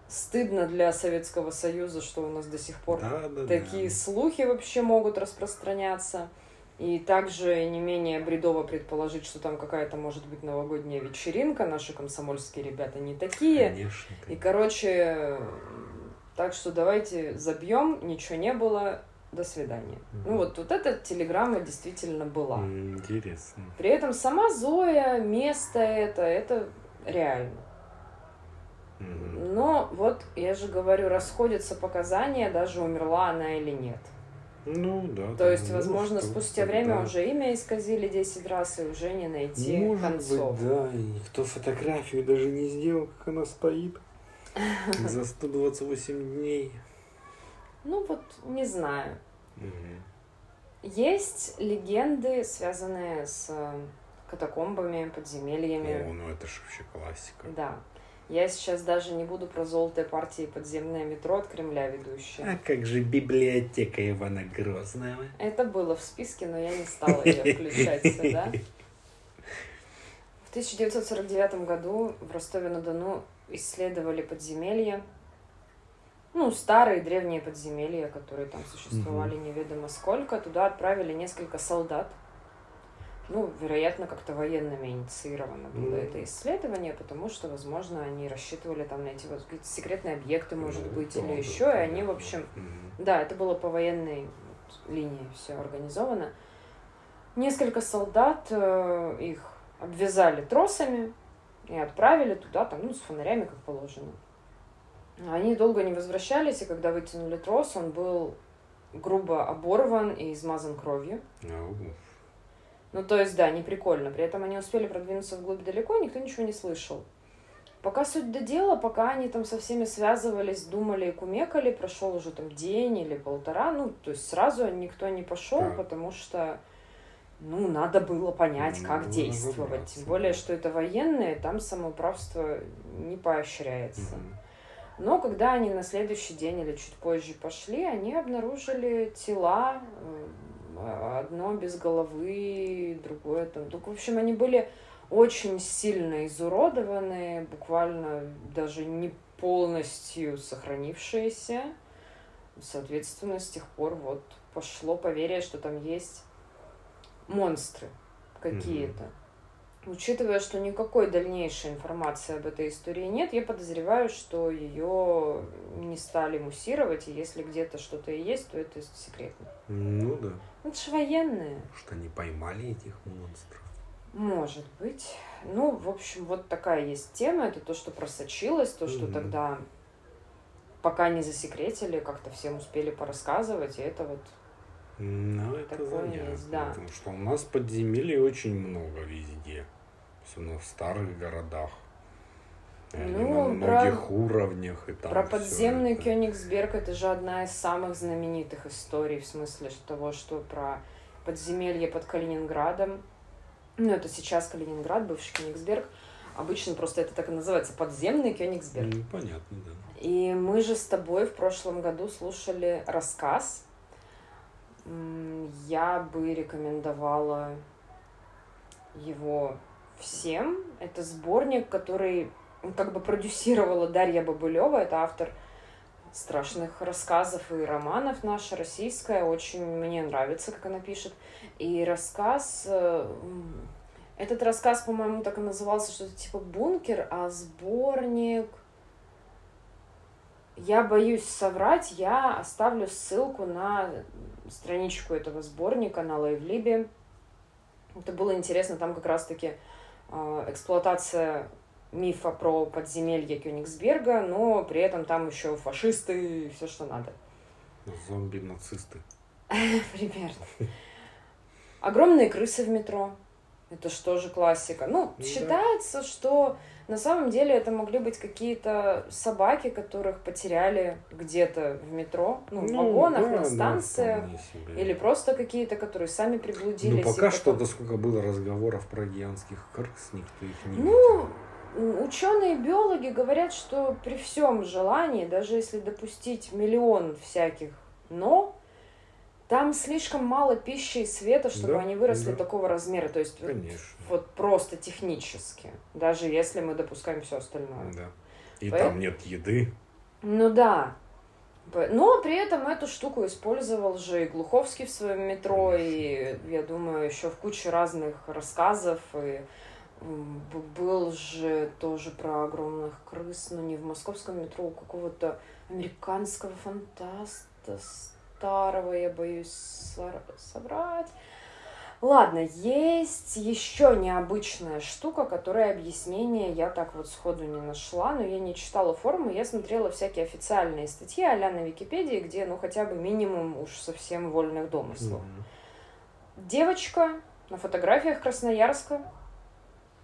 стыдно для Советского Союза, что у нас до сих пор да, да, такие да. слухи вообще могут распространяться. И также не менее бредово предположить, что там какая-то может быть новогодняя вечеринка. Наши комсомольские ребята не такие. Конечно. И, короче, так что давайте забьем, ничего не было, до свидания. Mm-hmm. Ну вот, вот эта телеграмма действительно была. Интересно. При этом сама Зоя, место это, это реально. Но вот, я же говорю, расходятся показания, даже умерла она или нет. Ну, да. То есть, возможно, что, спустя время да. уже имя исказили 10 раз, и уже не найти Может концов. Быть, да, и никто фотографию даже не сделал, как она стоит. За 128 дней. Ну вот, не знаю. Есть легенды, связанные с катакомбами, подземельями. О, ну это же вообще классика. Да. Я сейчас даже не буду про золотые партии подземное метро от Кремля ведущая. А как же библиотека Ивана Грозного? Это было в списке, но я не стала ее включать сюда. В 1949 году в Ростове-на-Дону исследовали подземелья. Ну, старые древние подземелья, которые там существовали неведомо сколько. Туда отправили несколько солдат ну, вероятно, как-то военными инициировано было mm. это исследование, потому что, возможно, они рассчитывали там найти вот какие-то секретные объекты, может mm, быть, или еще, и они, в общем, mm. да, это было по военной вот, линии все организовано. Несколько солдат, э, их обвязали тросами и отправили туда, там, ну, с фонарями, как положено. Они долго не возвращались, и когда вытянули трос, он был грубо оборван и измазан кровью. Ну, то есть, да, не прикольно. При этом они успели продвинуться вглубь далеко, и никто ничего не слышал. Пока суть до дела, пока они там со всеми связывались, думали и кумекали, прошел уже там день или полтора, ну, то есть сразу никто не пошел, да. потому что, ну, надо было понять, ну, как действовать. Тем более, что это военные, там самоуправство не поощряется. Угу. Но когда они на следующий день или чуть позже пошли, они обнаружили тела э, одно без головы, другое там. Ну, в общем, они были очень сильно изуродованы, буквально даже не полностью сохранившиеся. Соответственно, с тех пор вот пошло поверье, что там есть монстры какие-то. Mm-hmm. Учитывая, что никакой дальнейшей информации об этой истории нет, я подозреваю, что ее не стали муссировать, и если где-то что-то и есть, то это секретно. Ну да. Это же военные. Что они поймали этих монстров. Может быть. Ну, в общем, вот такая есть тема. Это то, что просочилось, то, что mm тогда пока не засекретили, как-то всем успели порассказывать, и это вот ну, это такое занятно, есть, да. Потому что у нас подземелий очень много везде особенно в старых городах. Ну, на многих про, уровнях и там. Про подземный это. Кёнигсберг это же одна из самых знаменитых историй, в смысле того, что про подземелье под Калининградом. Ну, это сейчас Калининград, бывший Кёнигсберг. Обычно просто это так и называется, подземный Кёнигсберг. Ну, понятно, да. И мы же с тобой в прошлом году слушали рассказ. Я бы рекомендовала его всем. Это сборник, который как бы продюсировала Дарья Бабылева, это автор страшных рассказов и романов наша российская. Очень мне нравится, как она пишет. И рассказ... э, Этот рассказ, по-моему, так и назывался, что-то типа «Бункер», а сборник... Я боюсь соврать, я оставлю ссылку на страничку этого сборника на Лайвлибе. Это было интересно, там как раз-таки эксплуатация мифа про подземелье Кёнигсберга, но при этом там еще фашисты и все, что надо. Зомби-нацисты. Примерно. Огромные крысы в метро. Это что же классика? Ну, Да. считается, что на самом деле это могли быть какие-то собаки, которых потеряли где-то в метро, ну, в вагонах, да, на да, станциях. себе. Или просто какие-то, которые сами приблудились. Ну, пока что, потом- сколько было разговоров про океанских крыс, никто их не Ну, видел. Ученые биологи говорят, что при всем желании, даже если допустить миллион всяких но, там слишком мало пищи и света, чтобы Да, они выросли да. такого размера. То есть вот- Конечно. вот просто технически, даже если мы допускаем все остальное. Да. И Поэт- там нет еды. Ну да. Но при этом эту штуку использовал же и Глуховский в своем метро, и, я думаю, еще в куче разных рассказов. И был же тоже про огромных крыс, но не в московском метро, у какого-то американского фантаста старого, я боюсь соврать. Ладно, есть еще необычная штука, которой объяснение я так вот сходу не нашла, но я не читала форумы, я смотрела всякие официальные статьи а на Википедии, где, ну, хотя бы минимум уж совсем вольных домыслов. Мгм. Девочка на фотографиях Красноярска.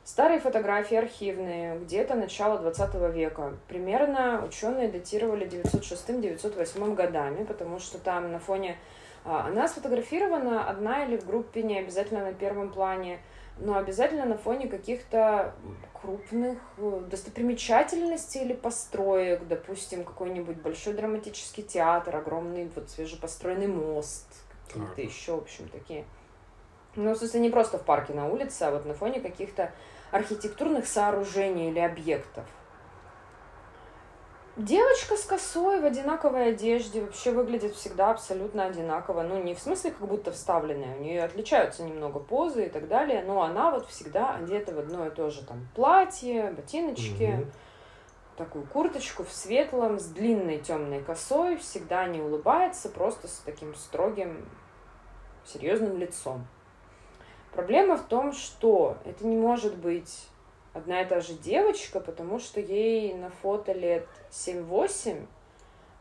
Старые фотографии архивные, где-то начало 20 века. Примерно ученые датировали 906-908 годами, потому что там на фоне... а, Она сфотографирована одна или в группе, не обязательно на первом плане, но обязательно на фоне каких-то крупных э, достопримечательностей или построек, допустим, какой-нибудь большой драматический театр, огромный вот свежепостроенный мост, какие-то еще, в общем, такие. Ну, в смысле, не просто в парке на улице, а вот на фоне каких-то архитектурных сооружений или объектов. Девочка с косой в одинаковой одежде вообще выглядит всегда абсолютно одинаково. Ну, не в смысле как будто вставленная, у нее отличаются немного позы и так далее, но она вот всегда одета в одно и то же там платье, ботиночки, Мгм. такую курточку в светлом, с длинной темной косой, всегда не улыбается, просто с таким строгим, серьезным лицом. Проблема в том, что это не может быть одна и та же девочка, потому что ей на фото лет 7-8,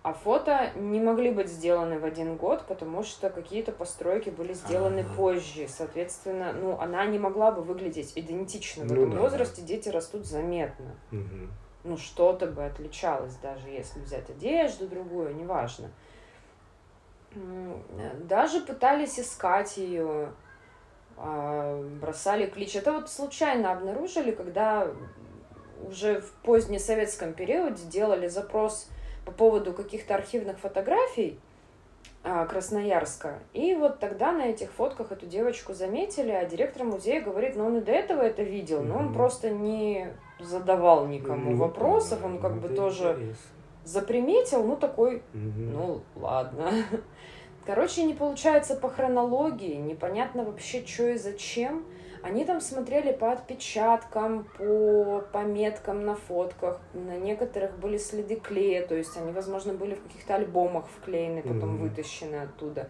а фото не могли быть сделаны в один год, потому что какие-то постройки были сделаны Ага. позже. Соответственно, ну, она не могла бы выглядеть идентично. В Ну этом да, да. возрасте дети растут заметно Мгм. ну, что-то бы отличалось, даже если взять одежду другую, неважно. Э, Даже пытались искать ее, бросали клич. Это вот случайно обнаружили, когда уже в позднесоветском периоде делали запрос по поводу каких-то архивных фотографий а, Красноярска. И вот тогда на этих фотках эту девочку заметили, а директор музея говорит, ну он и до этого это видел, но он просто не задавал никому Ну, вопросов, он как ну, бы тоже заприметил, ну такой, ну ладно. Короче, не получается по хронологии, непонятно вообще, что и зачем. Они там смотрели по отпечаткам, по пометкам на фотках. На некоторых были следы клея, то есть они, возможно, были в каких-то альбомах вклеены, потом Мгм. вытащены оттуда.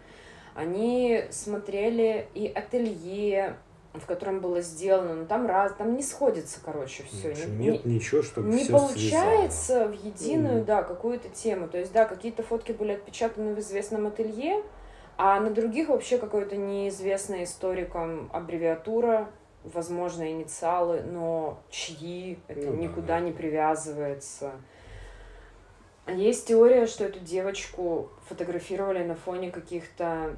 Они смотрели и ателье, в котором было сделано, но там раз, там не сходится, короче, все. В общем, нет ничего, чтобы не всё получается в единую, Мгм. да, какую-то тему. То есть, да, какие-то фотки были отпечатаны в известном ателье, а на других вообще какой-то неизвестная историкам аббревиатура, возможно, инициалы, но чьи, это Ну да, никуда да. не привязывается. Есть теория, что эту девочку фотографировали на фоне каких-то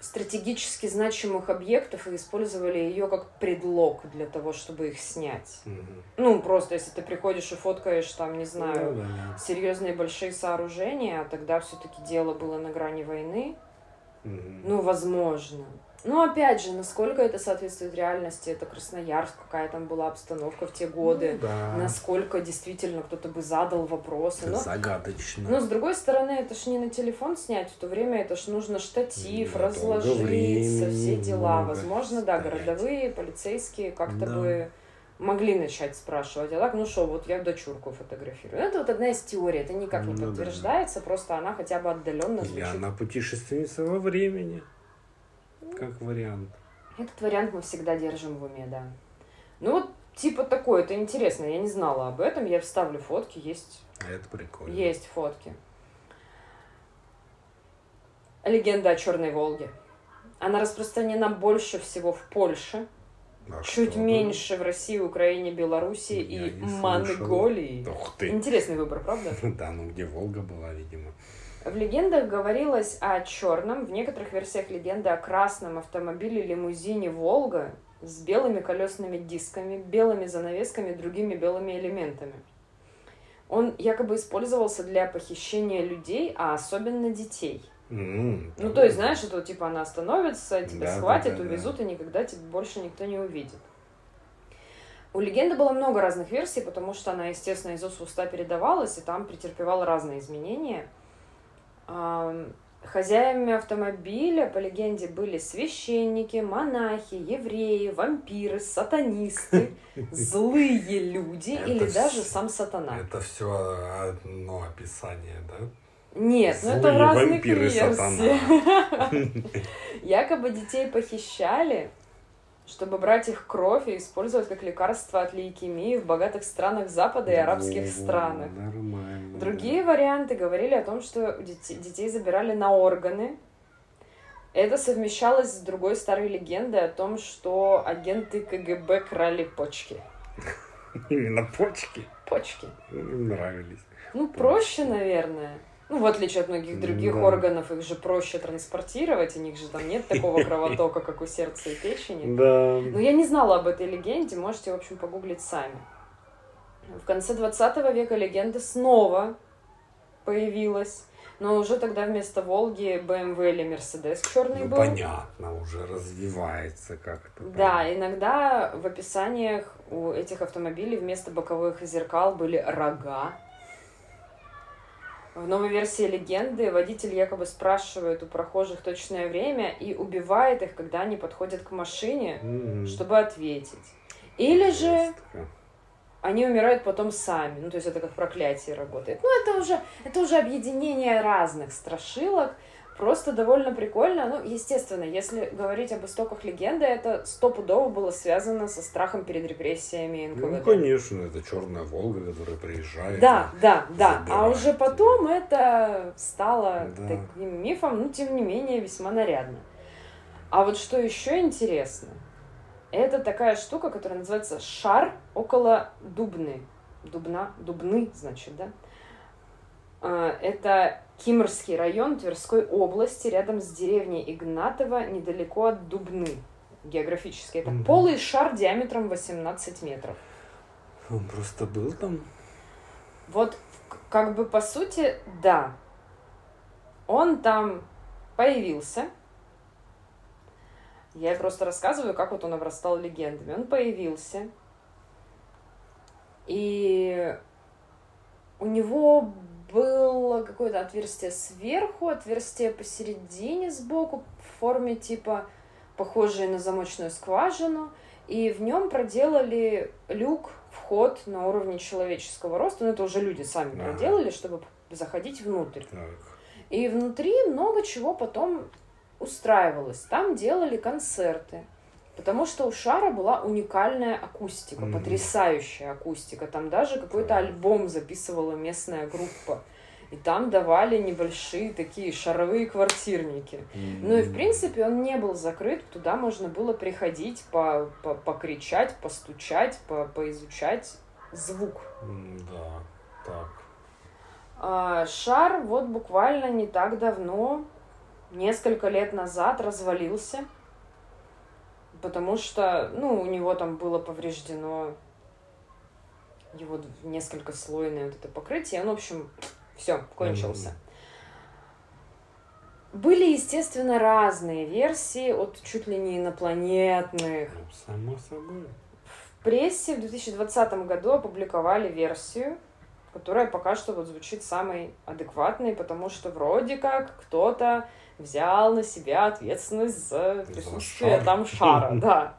стратегически значимых объектов и использовали ее как предлог для того, чтобы их снять. Мгм. Ну, просто если ты приходишь и фоткаешь там, не знаю, Ну, да, серьезные большие сооружения, а тогда все-таки дело было на грани войны. Мгм. ну, возможно. Ну, опять же, насколько это соответствует реальности, это Красноярск, какая там была обстановка в те годы, Ну да. насколько действительно кто-то бы задал вопросы. Но, загадочно. но с другой стороны, это ж не на телефон снять, в то время это ж нужно штатив, Да, разложиться, все дела. Возможно, да, стоять. городовые, полицейские как-то Да. бы могли начать спрашивать, а так, ну что, вот я дочурку фотографирую. Это вот одна из теорий, это никак не Ну да. подтверждается, просто она хотя бы отдаленно звучит. она путешественница во времени. Как вариант. Этот вариант мы всегда держим в уме, да. Ну вот, типа такое, это интересно, я не знала об этом, я вставлю фотки, есть, А это прикольно. есть фотки. Легенда о Черной Волге. Она распространена больше всего в Польше, А чуть что? меньше в России, Украине, Белоруссии Я и. Монголии. Ух ты. Интересный выбор, правда? Да, ну где Волга была, видимо. В легендах говорилось о черном, в некоторых версиях легенды о красном автомобиле лимузине Волга с белыми колесными дисками, белыми занавесками и другими белыми элементами. Он якобы использовался для похищения людей, а особенно детей. М, Ну, да. то есть, знаешь, это типа она остановится, тебя Да, да, схватят, да, да. увезут, и никогда тебя больше никто не увидит. У легенды было много разных версий, потому что она, естественно, из уст в уста передавалась, и там претерпевала разные изменения. Ам, Хозяевами автомобиля, по легенде, были священники, монахи, евреи, вампиры, сатанисты, злые люди Это или даже сам сатана. Это все одно описание, да? Нет, ну это Злые в разных вампиры версиях. Якобы детей похищали, чтобы брать их кровь и использовать как лекарство от лейкемии в богатых странах Запада и арабских Во, странах. Нормально. Другие варианты говорили о том, что детей, детей забирали на органы. Это совмещалось с другой старой легендой о том, что агенты КГБ крали почки. Именно почки. Почки. Им нравились. Ну, проще, наверное. Ну, в отличие от многих других Да. органов, их же проще транспортировать, у них же там нет такого кровотока, как у сердца и печени. Да. Но я не знала об этой легенде, можете, в общем, погуглить сами. В конце 20 века легенда снова появилась, но уже тогда вместо Волги BMW или Mercedes черный Ну, был. понятно, уже развивается как-то. Да, иногда в описаниях у этих автомобилей вместо боковых зеркал были рога. В новой версии легенды водитель якобы спрашивает у прохожих точное время и убивает их, когда они подходят к машине, М. чтобы ответить. Или же они умирают потом сами. Ну, то есть это как проклятие работает. Ну, это уже, это уже объединение разных страшилок. Просто довольно прикольно. Ну, естественно, если говорить об истоках легенды, это стопудово было связано со страхом перед репрессиями НКВД. Ну, конечно, это черная Волга, которая приезжает. Да, да, да. А уже потом это стало Да. таким мифом, ну, тем не менее, весьма нарядно. А вот что еще интересно, это такая штука, которая называется шар около Дубны. Дубна, Дубны, значит, да? А, Это Кимрский район Тверской области, рядом с деревней Игнатово, недалеко от Дубны. Географически. Это Мгм. полый шар диаметром 18 метров. Он просто был там. Вот, как бы по сути, да. Он там появился. Я просто рассказываю, как вот он обрастал легендами. Он появился. И у него было какое-то отверстие сверху, отверстие посередине сбоку в форме типа похожее на замочную скважину. И в нем проделали люк, вход на уровне человеческого роста. Ну, это уже люди сами Ага. проделали, чтобы заходить внутрь. Так. И внутри много чего потом устраивалось. Там делали концерты. Потому что у Шара была уникальная акустика, Мгм. потрясающая акустика. Там даже какой-то альбом записывала местная группа. И там давали небольшие такие шаровые квартирники. Ну и в принципе он не был закрыт, туда можно было приходить, по, по- покричать, постучать, по, поизучать звук. М, Да, так. А, Шар вот буквально не так давно, несколько лет назад, развалился, потому что, ну, у него там было повреждено его несколько слойное вот это покрытие, он, в общем, все, кончился. Были, естественно, разные версии от чуть ли не инопланетных. Ну, само собой. В прессе в 2020 году опубликовали версию, которая пока что вот звучит самой адекватной, потому что вроде как кто-то взял на себя ответственность за присутствие там шара, да.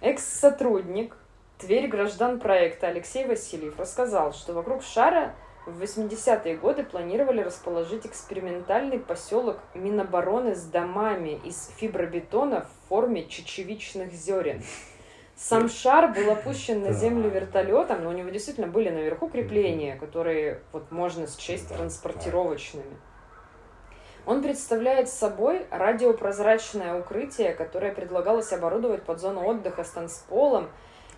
Экс-сотрудник Тверь граждан проекта Алексей Васильев рассказал, что вокруг шара в 80-е годы планировали расположить экспериментальный поселок Минобороны с домами из фибробетона в форме чечевичных зерен. Сам шар был опущен на землю вертолетом, но у него действительно были наверху крепления, которые вот можно счесть транспортировочными. Он представляет собой радиопрозрачное укрытие, которое предлагалось оборудовать под зону отдыха с танцполом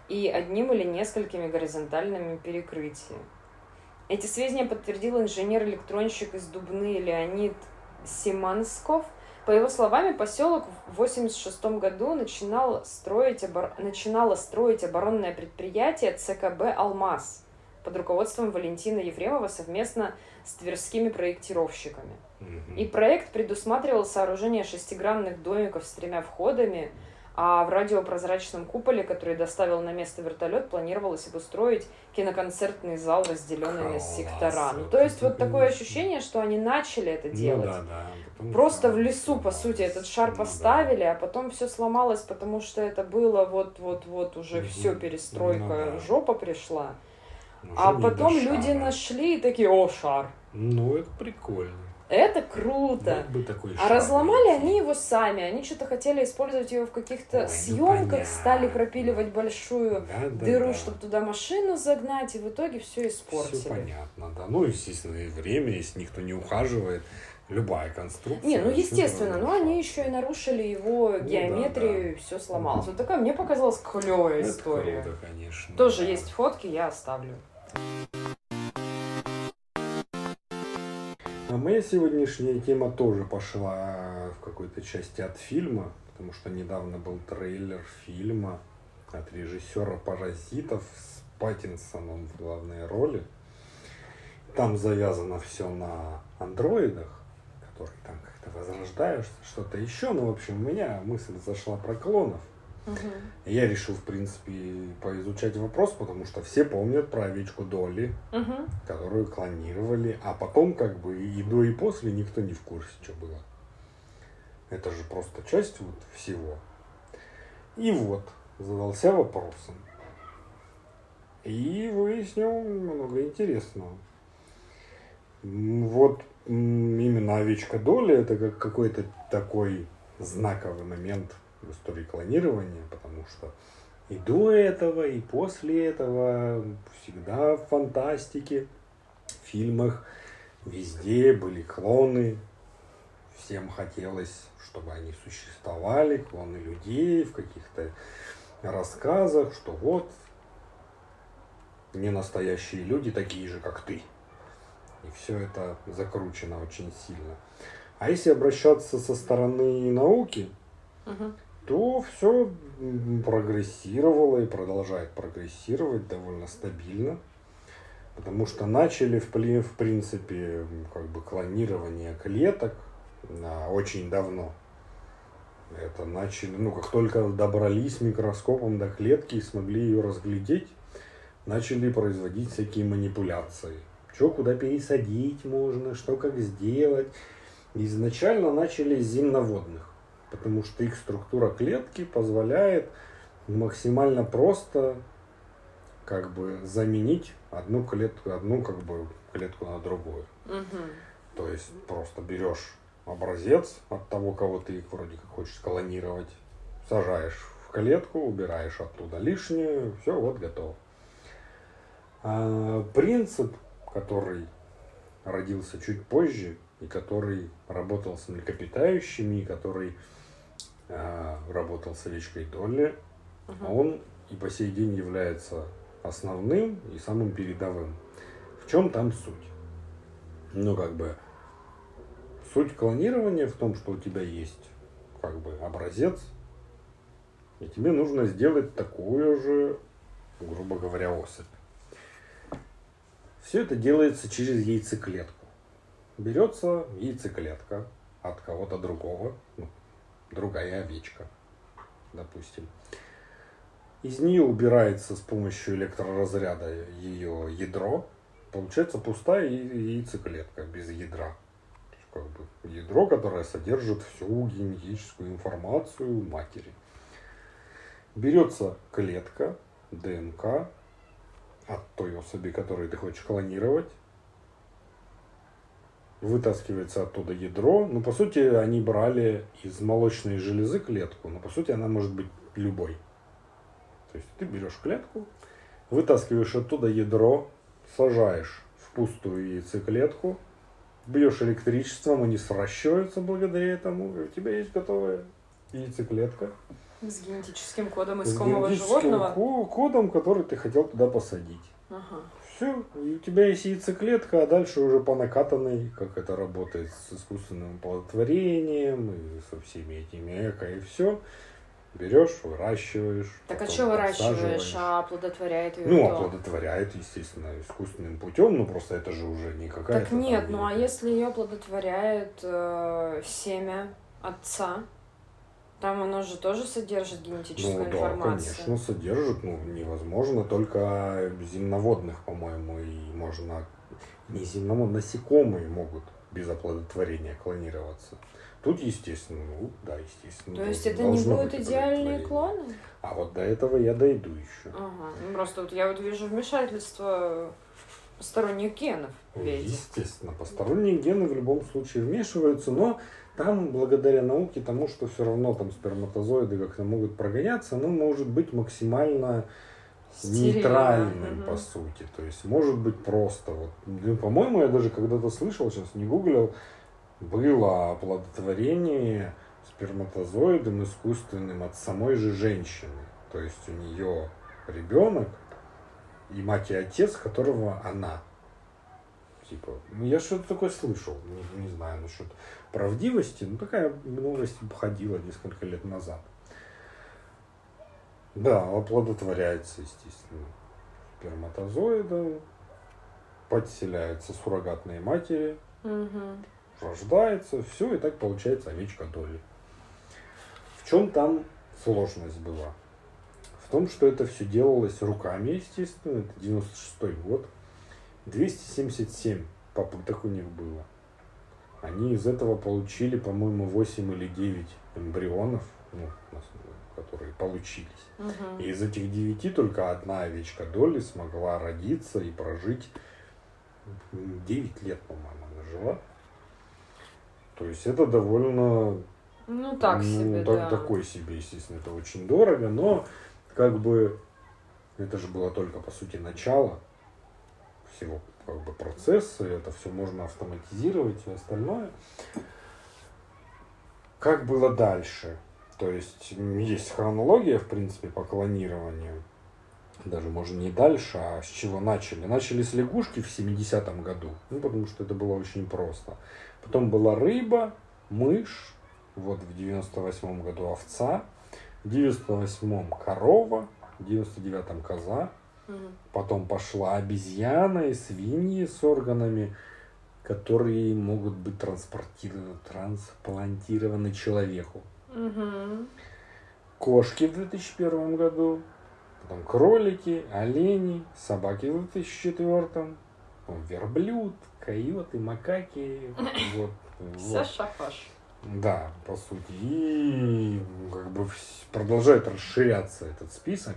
и одним или несколькими горизонтальными перекрытиями. Эти сведения подтвердил инженер-электронщик из Дубны Леонид Симансков. По его словам, поселок в 1986 году начинал строить, обор- начинало строить оборонное предприятие ЦКБ «Алмаз» под руководством Валентина Ефремова совместно с тверскими проектировщиками. И проект предусматривал сооружение шестигранных домиков с тремя входами, а в радиопрозрачном куполе, который доставил на место вертолет, планировалось обустроить киноконцертный зал, разделенный на сектора. Ну, то есть вот такое ощущение, что они начали это Ну делать. да, да. Потом Просто в лесу, по сути, этот шар Ну да. поставили, а потом все сломалось, потому что это было вот-вот-вот уже все, перестройка, Ну да. жопа пришла. Уже А потом люди шара. нашли и такие, о, шар. Ну, это прикольно. Это круто. Вот бы такой А шар разломали найти. они его сами. Они что-то хотели использовать его в каких-то Ой, ну съемках, понятно. стали пропиливать большую Да, да, дыру, да. чтобы туда машину загнать, и в итоге все Все испортили. понятно, да. Ну, естественно, и время, если никто не ухаживает, любая конструкция. Не, ну естественно, но они еще и нарушили его да, геометрию, и все сломалось. Вот такая мне показалась клевая история. круто, конечно. Тоже да. есть фотки, я оставлю. А моя сегодняшняя тема тоже пошла в какой-то части от фильма, потому что недавно был трейлер фильма от режиссера «Паразитов» с Паттинсоном в главной роли. Там завязано все на андроидах, которые там как-то возрождаются, что-то еще. Ну, в общем, у меня мысль зашла про клонов. И Я решил, в принципе, поизучать вопрос, потому что все помнят про овечку Долли, Мгм. которую клонировали, а потом как бы и до, и после никто не в курсе, что было. Это же просто часть вот всего. И вот, задался вопросом. И выяснил много интересного. Вот именно овечка Доли это как какой-то такой знаковый момент истории клонирования, потому что и до этого, и после этого всегда в фантастике, в фильмах, везде были клоны. Всем хотелось, чтобы они существовали, клоны людей в каких-то рассказах, что вот не настоящие люди такие же, как ты. И все это закручено очень сильно. А если обращаться со стороны науки, Мгм. То все прогрессировало и продолжает прогрессировать довольно стабильно. Потому что начали, в, в принципе, как бы клонирование клеток а, очень давно. Это начали, ну, как только добрались микроскопом до клетки и смогли ее разглядеть, начали производить всякие манипуляции. Что куда пересадить можно, что как сделать. Изначально начали с земноводных, потому что их структура клетки позволяет максимально просто как бы заменить одну клетку, одну как бы клетку на другую. Мгм. То есть просто берешь образец от того, кого ты вроде как хочешь колонировать, сажаешь в клетку, убираешь оттуда лишнее, все, вот готово. А принцип, который родился чуть позже и который работал с млекопитающими, и который работал с овечкой Долли, Мгм. он и по сей день является основным и самым передовым. В чем там суть? Ну, как бы, суть клонирования в том, что у тебя есть как бы образец, и тебе нужно сделать такую же, грубо говоря, особь. Все это делается через яйцеклетку. Берется яйцеклетка, от кого-то другого, ну, другая овечка, допустим. Из нее убирается с помощью электроразряда ее ядро, получается пустая яйцеклетка без ядра. Как бы ядро, которое содержит всю генетическую информацию матери. Берется клетка, ДНК от той особи, которую ты хочешь клонировать, вытаскивается оттуда ядро. Ну, по сути, они брали из молочной железы клетку, но по сути она может быть любой. То есть ты берешь клетку, вытаскиваешь оттуда ядро, сажаешь в пустую яйцеклетку, бьешь электричеством, они сращиваются благодаря этому, и у тебя есть готовая яйцеклетка. С генетическим кодом искомого животного? кодом, который ты хотел туда посадить. Ага. Все, и у тебя есть яйцеклетка, а дальше уже по накатанной, как это работает с искусственным оплодотворением и со всеми этими эко и все. Берешь, выращиваешь. Так а что выращиваешь, а оплодотворяет ее Ну, кто? оплодотворяет, естественно, искусственным путем, ну просто это же уже не какая-то. Так нет, ну а если ее оплодотворяет э, семя отца, там оно же тоже содержит генетическую ну, информацию. Да, конечно, содержит. Ну, невозможно, только земноводных, по-моему, и можно не земноводных, насекомые могут без оплодотворения клонироваться. Тут, естественно, ну, да, естественно. То есть это не будут идеальные клоны? А вот до этого я дойду еще. Ага. Ну, просто вот я вот вижу вмешательство посторонних генов. Ведь. Естественно, посторонние гены в любом случае вмешиваются, но там, благодаря науке, тому, что все равно там сперматозоиды как-то могут прогоняться, оно может быть максимально Стерильно. нейтральным, угу. по сути. То есть, может быть просто. Вот, ну, по-моему, я даже когда-то слышал, сейчас не гуглил, было оплодотворение сперматозоидом искусственным от самой же женщины. То есть у нее ребенок и мать и отец, которого она. Типа, ну я что-то такое слышал, не, не знаю насчет правдивости, но такая новость ходила несколько лет назад. Да, оплодотворяется, естественно, сперматозоидом, подселяются суррогатные матери, угу рождается, все, и так получается овечка доли. В чем там сложность была? В том, что это все делалось руками, естественно, это 96 год. 277 попыток у них было. Они из этого получили, по-моему, 8 или 9 эмбрионов, ну, которые получились. Угу. И из этих 9 только одна овечка Долли смогла родиться и прожить 9 лет, по-моему, она жила. То есть это довольно... Ну, так ну, себе, так, да. Такой себе, естественно, это очень дорого, но как бы это же было только, по сути, начало всего как бы процесса, это все можно автоматизировать и остальное. Как было дальше? То есть есть хронология, в принципе, по клонированию. Даже, можно, не дальше, а с чего начали. Начали с лягушки в 70-м году, ну, потому что это было очень просто. Потом была рыба, мышь, вот в 98 году овца, в 98 корова, в 99 коза, угу. потом пошла обезьяна и свиньи с органами, которые могут быть транспортированы, трансплантированы человеку. Угу. Кошки в 2001 году, потом кролики, олени, собаки в 2004, верблюд, койоты, макаки. Вот, Вся вот. шапаш. Да, по сути. И как бы продолжает расширяться этот список.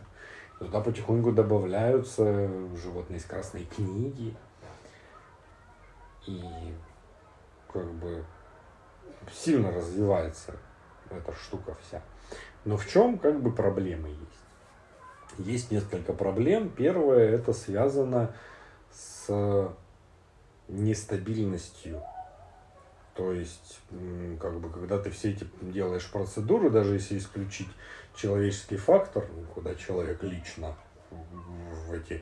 Туда потихоньку добавляются животные из Красной книги. И как бы сильно развивается эта штука вся. Но в чем как бы проблемы есть? Есть несколько проблем. Первое это связано с нестабильностью. То есть, как бы, когда ты все эти делаешь процедуры, даже если исключить человеческий фактор, ну, куда человек лично в эти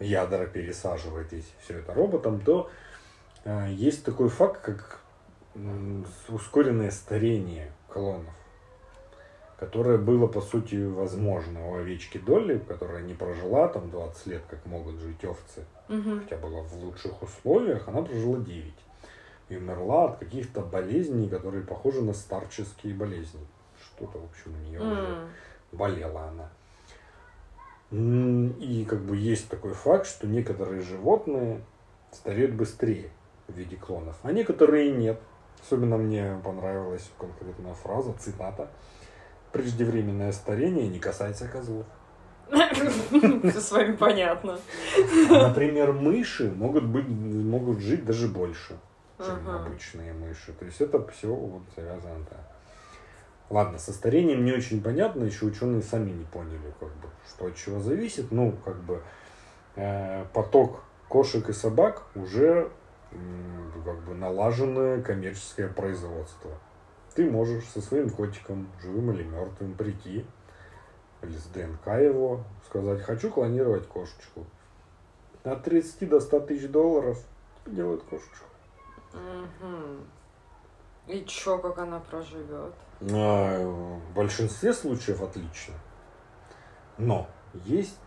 ядра пересаживает, если все это роботом, то э, есть такой факт, как ускоренное старение клонов, которое было, по сути, возможно у овечки Долли, которая не прожила там 20 лет, как могут жить овцы, угу. хотя была в лучших условиях, она прожила 9. и умерла от каких-то болезней, которые похожи на старческие болезни. Что-то, в общем, у нее уже М. болела она. И как бы есть такой факт, что некоторые животные стареют быстрее в виде клонов, а некоторые нет. Особенно мне понравилась конкретная фраза, цитата. Преждевременное старение не касается козлов. С вами понятно. А, Например, мыши могут, быть, могут жить даже больше, чем обычные мыши. То есть это все вот завязано. да. Ладно, со старением не очень понятно, еще ученые сами не поняли, как бы, что от чего зависит. Ну, как бы э, поток кошек и собак уже м, как бы налаженное коммерческое производство. Ты можешь со своим котиком, живым или мертвым, прийти или с ДНК его, сказать, хочу клонировать кошечку. От 30 до 100 тысяч долларов делают кошечку. Мгм. И чё, как она проживет? В большинстве случаев отлично. Но есть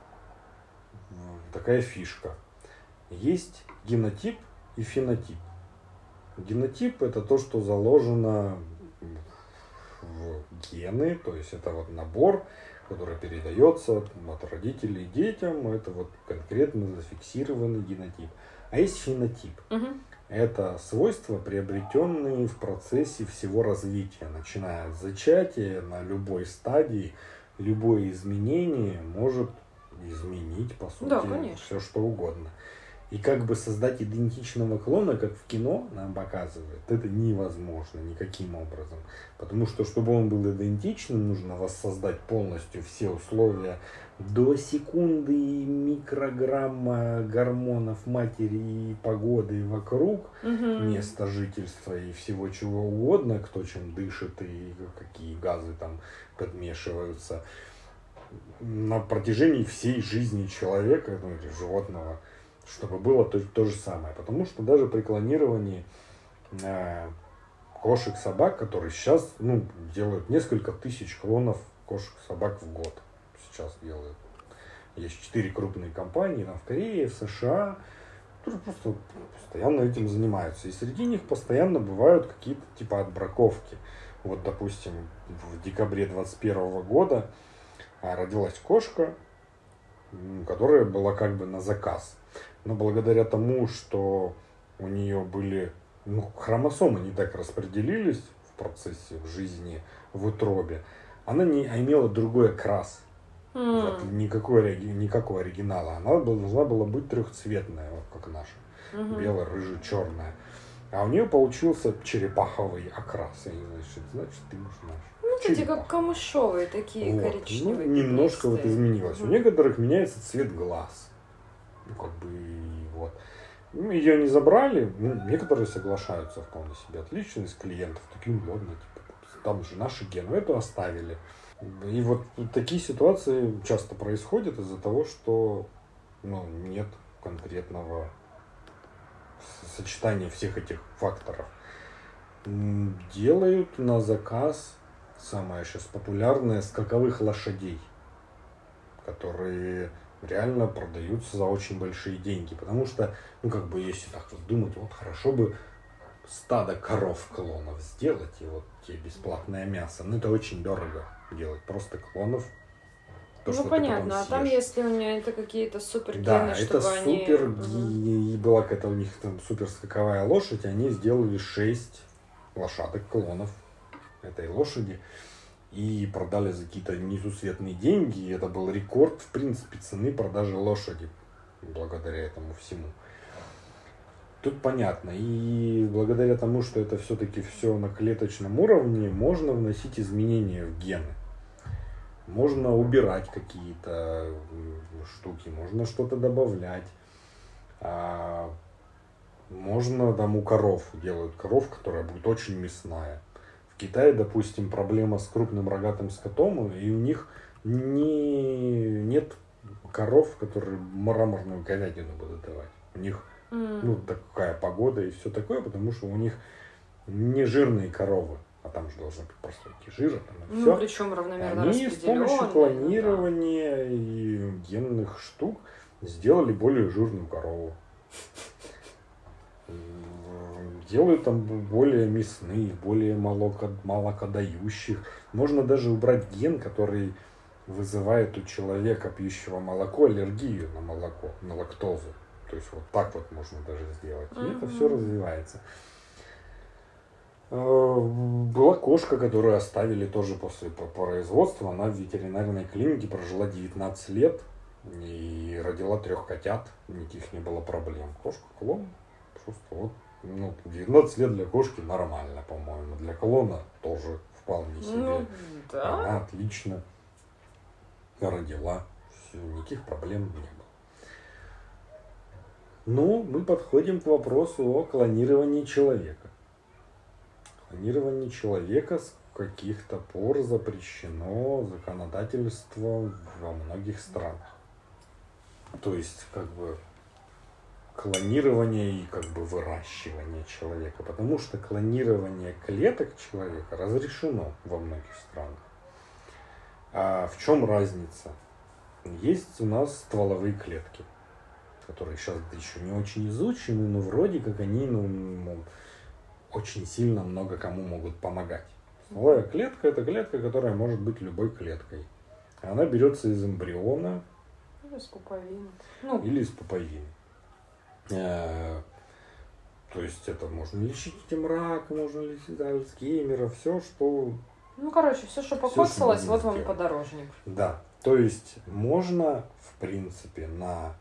м, такая фишка. Есть генотип и фенотип. Генотип это то, что заложено в гены, то есть это вот набор, который передается от родителей детям, это вот конкретно зафиксированный генотип. А есть фенотип. Мгм. Это свойства, приобретенные в процессе всего развития, начиная от зачатия на любой стадии. Любое изменение может изменить, по сути, Да, конечно. все что угодно. И как бы создать идентичного клона, как в кино нам показывают, это невозможно никаким образом. Потому что, чтобы он был идентичным, нужно воссоздать полностью все условия до секунды микрограмма гормонов матери и погоды вокруг, Мгм. места жительства и всего чего угодно, кто чем дышит и какие газы там подмешиваются на протяжении всей жизни человека ну, или животного, чтобы было то, то же самое. Потому что даже при клонировании э, кошек, собак, которые сейчас ну, делают несколько тысяч клонов кошек, собак в год. Сейчас делают. Есть четыре крупные компании там, в Корее, в США, которые просто постоянно этим занимаются. И среди них постоянно бывают какие-то типа отбраковки. Вот, допустим, в декабре 2021 года а, родилась кошка, которая была как бы на заказ. Но благодаря тому, что у нее были ну, хромосомы не так распределились в процессе в жизни в утробе, она не а имела другой окрас. М. Вот, никакой, никакого оригинала. Она должна была быть трехцветная, вот как наша. Мгм. Белая, рыжая, черная. А у нее получился черепаховый окрас. Я не знаю, что это значит, ты можешь знаешь. Ну, эти Черепах. как камышовые такие Вот. коричневые. Ну, немножко вот изменилось. У Мгм. некоторых меняется цвет глаз. Ну, как бы, вот. Ну, ее не забрали. Ну, некоторые соглашаются вполне себе отлично из клиентов. Таким ладно, типа, там же наши гены, эту оставили. И вот такие ситуации часто происходят из-за того, что ну, нет конкретного с- сочетания всех этих факторов. Делают на заказ самое сейчас популярное скаковых лошадей, которые реально продаются за очень большие деньги. Потому что, ну, как бы, если так вот думать, вот хорошо бы стадо коров клонов сделать, и вот тебе бесплатное мясо. Ну, это очень дорого делать. Просто клонов. То, ну что понятно, а там съешь. если у меня это какие-то супергены, Да, чтобы это они... супер, Мгм. ги- и была какая-то у них там супер скаковая лошадь, они сделали 6 лошадок, клонов этой лошади, и продали за какие-то несусветные деньги, и это был рекорд, в принципе, цены продажи лошади, благодаря этому всему. Тут понятно, и благодаря тому, что это все-таки все на клеточном уровне, можно вносить изменения в гены. Можно убирать какие-то штуки, можно что-то добавлять. А, можно там у коров делают коров, которая будет очень мясная. В Китае, допустим, проблема с крупным рогатым скотом, и у них не, нет коров, которые мраморную говядину будут давать. У них М. ну, такая погода и все такое, потому что у них не жирные коровы, а там же должны быть прослойки жира, там и Ну, все. причем равномерно Они с помощью клонирования и генных штук сделали более жирную корову. Делают там более мясных, более молоко, молокодающих. Можно даже убрать ген, который вызывает у человека, пьющего молоко, аллергию на молоко, на лактозу. То есть вот так вот можно даже сделать. И это все развивается. Э, была кошка, которую оставили тоже после производства. Она в ветеринарной клинике прожила 19 лет и родила трех котят. Никаких не было проблем. Кошка клон. Просто вот ну, 19 лет для кошки нормально, по-моему. Для клона тоже вполне себе. Ну, да. Она отлично родила. Все, никаких проблем не было. Ну, мы подходим к вопросу о клонировании человека. Клонирование человека с каких-то пор запрещено законодательством во многих странах. То есть, как бы, клонирование и как бы выращивание человека. Потому что клонирование клеток человека разрешено во многих странах. А в чем разница? Есть у нас стволовые клетки, которые сейчас еще не очень изучены, но вроде как они ну, очень сильно много кому могут помогать. Стволовая клетка – это клетка, которая может быть любой клеткой. Она берется из эмбриона. Или из пуповины. Ну. Или из пуповины. Э, то есть это можно лечить этим рак, можно лечить Альцгеймера, все, что... Ну, короче, все, что покоцалось, вот вам подорожник. Да, то есть можно, в принципе, на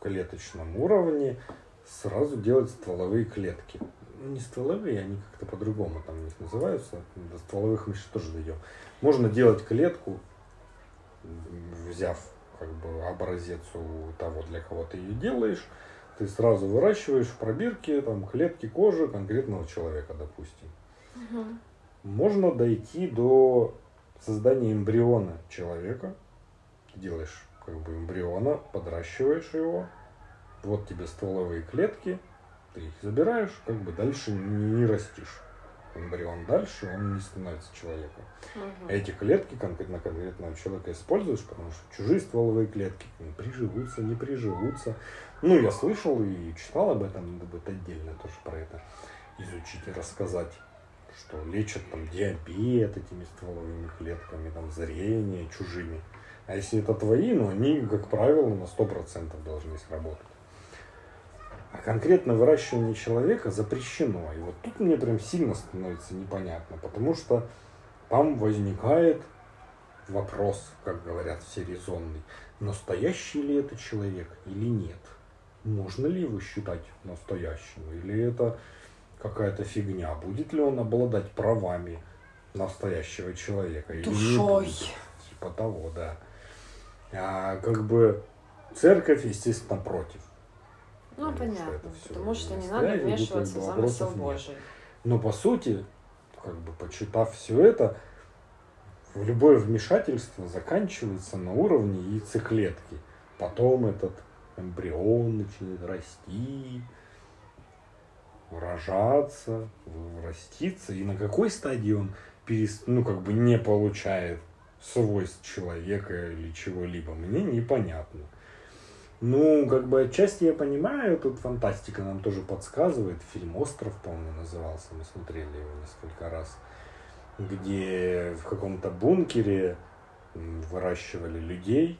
клеточном уровне сразу делать стволовые клетки. Ну, не стволовые, они как-то по-другому там у них называются. До стволовых мы сейчас тоже дойдем. Можно делать клетку, взяв как бы образец у того, для кого ты ее делаешь, ты сразу выращиваешь в пробирке там, клетки кожи конкретного человека, допустим. Угу. Можно дойти до создания эмбриона человека. Ты делаешь как бы эмбриона, подращиваешь его. Вот тебе стволовые клетки, ты их забираешь, как бы дальше не растишь. Эмбрион дальше, он не становится человеком. Угу. Эти клетки конкретно конкретного человека используешь, потому что чужие стволовые клетки не приживутся, не приживутся. Ну, я слышал и читал об этом, надо будет отдельно тоже про это изучить и рассказать, что лечат там диабет этими стволовыми клетками, там зрение чужими. А если это твои, ну они, как правило, на 100% должны сработать. А конкретно выращивание человека запрещено. И вот тут мне прям сильно становится непонятно, потому что там возникает вопрос, как говорят все резонный, настоящий ли это человек или нет можно ли его считать настоящим, или это какая-то фигня, будет ли он обладать правами настоящего человека. Или Душой. Не Типа того, да. А как бы церковь, естественно, против. Ну, понятно, что потому что не надо вмешиваться в замысел Божий. Но по сути, как бы почитав все это, любое вмешательство заканчивается на уровне яйцеклетки. Потом этот эмбрион начинает расти, рожаться, раститься, и на какой стадии он перест... ну, как бы не получает свойств человека или чего-либо, мне непонятно. Ну, как бы отчасти я понимаю, тут фантастика нам тоже подсказывает. Фильм «Остров», по-моему, назывался, мы смотрели его несколько раз, где в каком-то бункере выращивали людей,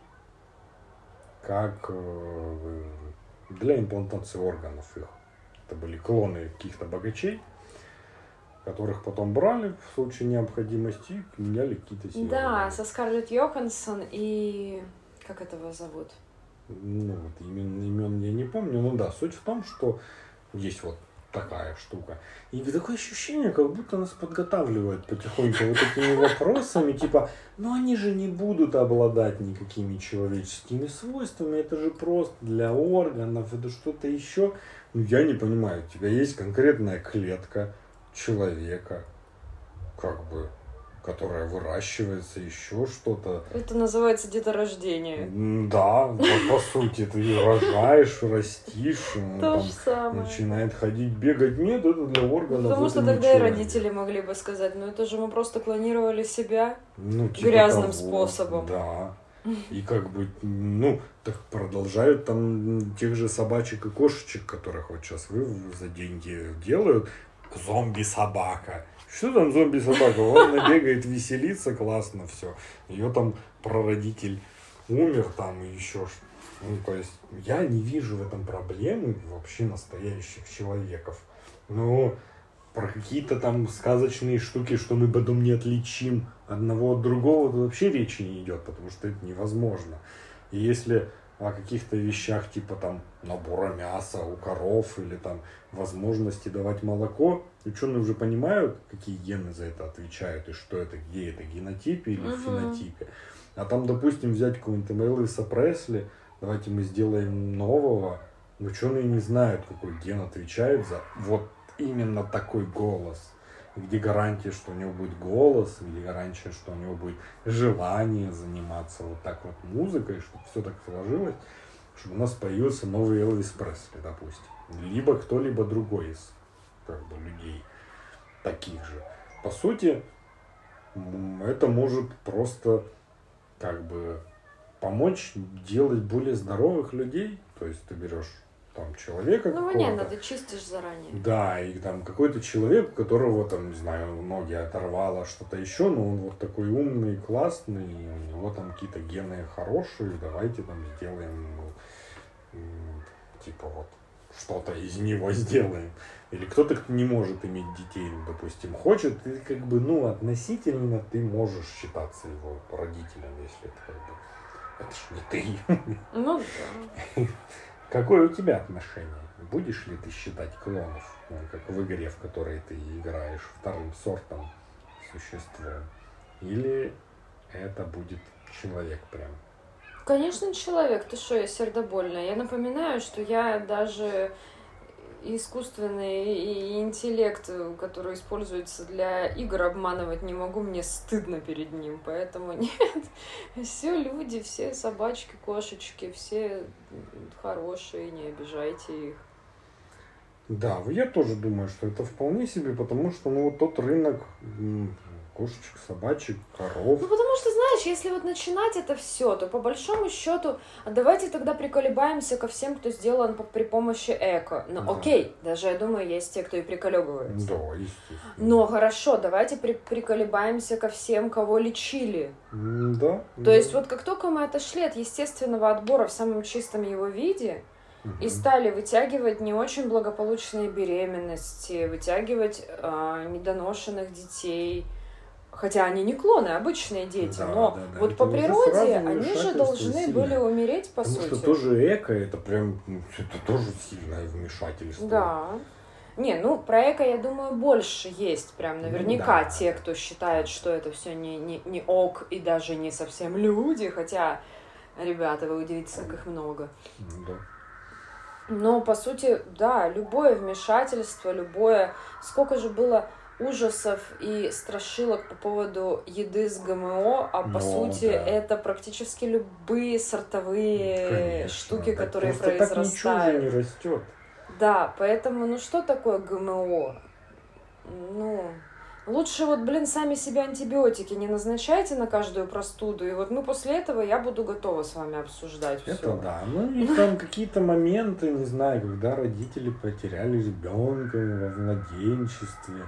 как э, для имплантации органов их. Это были клоны каких-то богачей, которых потом брали в случае необходимости и меняли какие-то силы. Да, со Скарлетт Йоханссон и... Как этого зовут? Ну, вот имен, имен я не помню. Ну да, суть в том, что есть вот такая штука. И такое ощущение, как будто нас подготавливают потихоньку вот этими вопросами, типа, ну они же не будут обладать никакими человеческими свойствами, это же просто для органов, это что-то еще. Ну я не понимаю, у тебя есть конкретная клетка человека, как бы, которая выращивается, еще что-то. Это называется деторождение. Да, вот по сути, ты рожаешь, растишь, самое. начинает ходить, бегать. Нет, это для органов. Потому что тогда и родители могли бы сказать, ну это же мы просто клонировали себя ну, типа грязным того, способом. Да. И как бы, ну, так продолжают там тех же собачек и кошечек, которых вот сейчас вы за деньги делают. Зомби-собака. Что там зомби-собака? Он бегает, веселится, классно все. Ее там прародитель умер там и еще что ну, то есть я не вижу в этом проблемы вообще настоящих человеков. Но про какие-то там сказочные штуки, что мы потом не отличим одного от другого, вообще речи не идет, потому что это невозможно. И если о каких-то вещах типа там набора мяса у коров или там возможности давать молоко, ученые уже понимают, какие гены за это отвечают и что это, где это, генотипе или uh-huh. фенотипе. А там, допустим, взять какого-нибудь Элвиса Пресли, давайте мы сделаем нового. Ученые не знают, какой ген отвечает за вот именно такой голос. Где гарантия, что у него будет голос, где гарантия, что у него будет желание заниматься вот так вот музыкой, чтобы все так сложилось, чтобы у нас появился новый Элвис Пресли, допустим. Либо кто-либо другой из как бы, людей таких же. По сути, это может просто как бы помочь делать более здоровых людей. То есть ты берешь там человека Ну, понятно, ты чистишь заранее. Да, и там какой-то человек, у которого там, не знаю, ноги оторвало, что-то еще, но он вот такой умный, классный, у него там какие-то гены хорошие, давайте там сделаем, ну, типа вот, что-то из него сделаем. Или кто-то не может иметь детей, допустим, хочет, и как бы, ну, относительно ты можешь считаться его родителем, если это как бы это ж не ты. Ну да. Какое у тебя отношение? Будешь ли ты считать клонов, ну, как в игре, в которой ты играешь, вторым сортом существом? Или это будет человек прям? Конечно, человек. Ты что, я сердобольная. Я напоминаю, что я даже искусственный интеллект, который используется для игр, обманывать не могу, мне стыдно перед ним, поэтому нет. Все люди, все собачки, кошечки, все хорошие, не обижайте их. Да, я тоже думаю, что это вполне себе, потому что ну вот тот рынок кошечек, собачек, коров. Ну, потому что, знаешь, если вот начинать это все, то по большому счету, а давайте тогда приколебаемся ко всем, кто сделан по, при помощи эко. Ну, да. окей, даже, я думаю, есть те, кто и приколебывается. Да, естественно. Но хорошо, давайте при, приколебаемся ко всем, кого лечили. Да. То да. есть вот как только мы отошли от естественного отбора в самом чистом его виде, и стали вытягивать не очень благополучные беременности, вытягивать э, недоношенных детей, Хотя они не клоны, обычные дети, да, но да, да. вот это по природе они же должны сильное. были умереть по Потому сути. Потому что тоже эко, это прям, ну, это тоже сильное вмешательство. Да. Не, ну про эко, я думаю, больше есть прям наверняка да. те, кто считает, что это все не, не, не ок и даже не совсем люди, хотя, ребята, вы удивитесь, как их много. Да. Но, по сути, да, любое вмешательство, любое... Сколько же было ужасов и страшилок по поводу еды с ГМО, а по ну, сути да. это практически любые сортовые Конечно, штуки, да, которые произрастают. Так ничего не растет. Да, поэтому, ну что такое ГМО? Ну, лучше вот, блин, сами себе антибиотики не назначайте на каждую простуду, и вот мы после этого я буду готова с вами обсуждать Это все. да, ну и там какие-то моменты, не знаю, когда родители потеряли ребенка во младенчестве,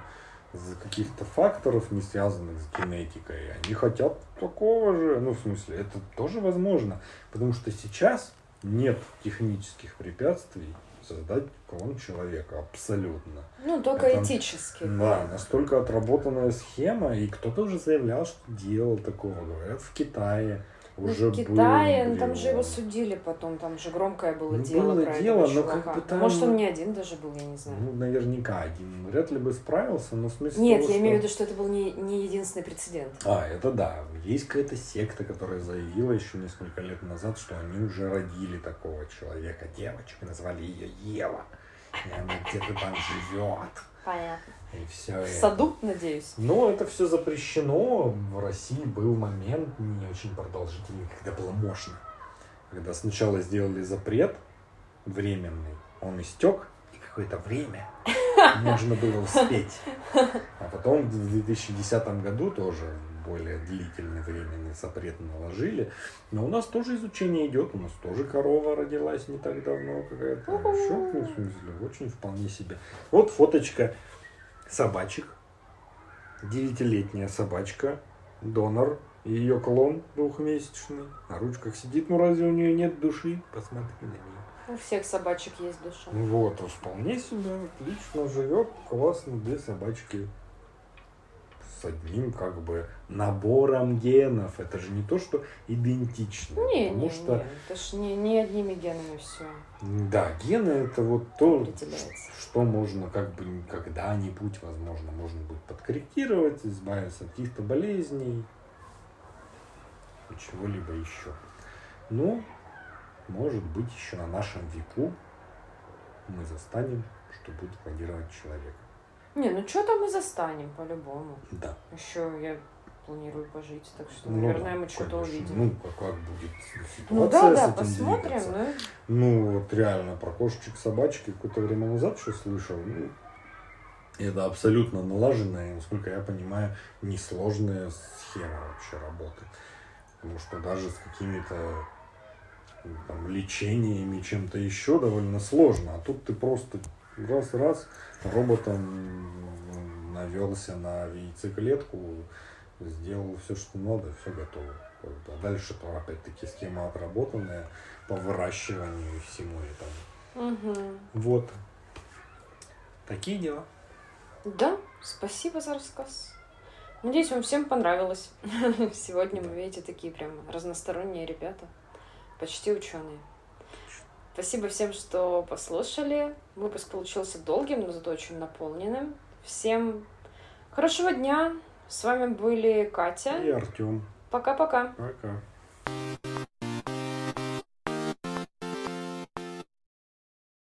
из-за каких-то факторов, не связанных с генетикой. Они хотят такого же. Ну, в смысле, это тоже возможно. Потому что сейчас нет технических препятствий создать клон человека. Абсолютно. Ну, только это, этически. Да, настолько отработанная схема. И кто-то уже заявлял, что делал такого. Говорят, в Китае уже в Китае, был, там же его судили потом, там же громкое было ну, дело было про дело, этого но как бы там... Может, он не один даже был, я не знаю. Ну, наверняка один. Вряд ли бы справился, но в смысле Нет, того, я что... имею в виду, что это был не, не единственный прецедент. А, это да. Есть какая-то секта, которая заявила еще несколько лет назад, что они уже родили такого человека, девочку, назвали ее Ева. И она где-то там живет. Понятно. И все в саду, надеюсь. Но это все запрещено. В России был момент не очень продолжительный, когда было можно. Когда сначала сделали запрет временный, он истек, и какое-то время можно было успеть. А потом в 2010 году тоже более длительный временный запрет наложили. Но у нас тоже изучение идет, у нас тоже корова родилась не так давно какая-то. Еще, ну, в смысле, очень вполне себе. Вот фоточка собачек. Девятилетняя собачка, донор, ее клон двухмесячный. На ручках сидит, ну разве у нее нет души? Посмотри на нее. У всех собачек есть душа. Вот, а вполне себе отлично живет, классно, две собачки с одним как бы набором генов. Это же не то, что идентично. Не, потому не, что, не, это ж не, не одними генами все да, гены это вот то, что можно как бы когда-нибудь, возможно, можно будет подкорректировать, избавиться от каких-то болезней чего-либо еще. Но, может быть, еще на нашем веку мы застанем, что будет клонировать человека. Не, ну что там мы застанем по-любому. Да. Еще я планирую пожить, так что, Ну наверное, мы что-то увидим. Ну, как, как будет ситуация Ну да, с да, этим посмотрим. двигаться. Ну, Ну, вот реально, про кошечек, собачки какое-то время назад что слышал. Ну, это абсолютно налаженная, насколько я понимаю, несложная схема вообще работы. Потому что даже с какими-то ну, там, лечениями, чем-то еще довольно сложно. А тут ты просто раз-раз роботом навелся на яйцеклетку, сделал все, что надо, все готово. А дальше то опять-таки схема отработанная по выращиванию и всему этому. Мгм. Вот. Такие дела. Да, спасибо за рассказ. Надеюсь, вам всем понравилось. Сегодня мы, видите, такие прям разносторонние ребята. Почти ученые. Спасибо всем, что послушали. Выпуск получился долгим, но зато очень наполненным. Всем хорошего дня. С вами были Катя. И Артем. Пока-пока. Пока.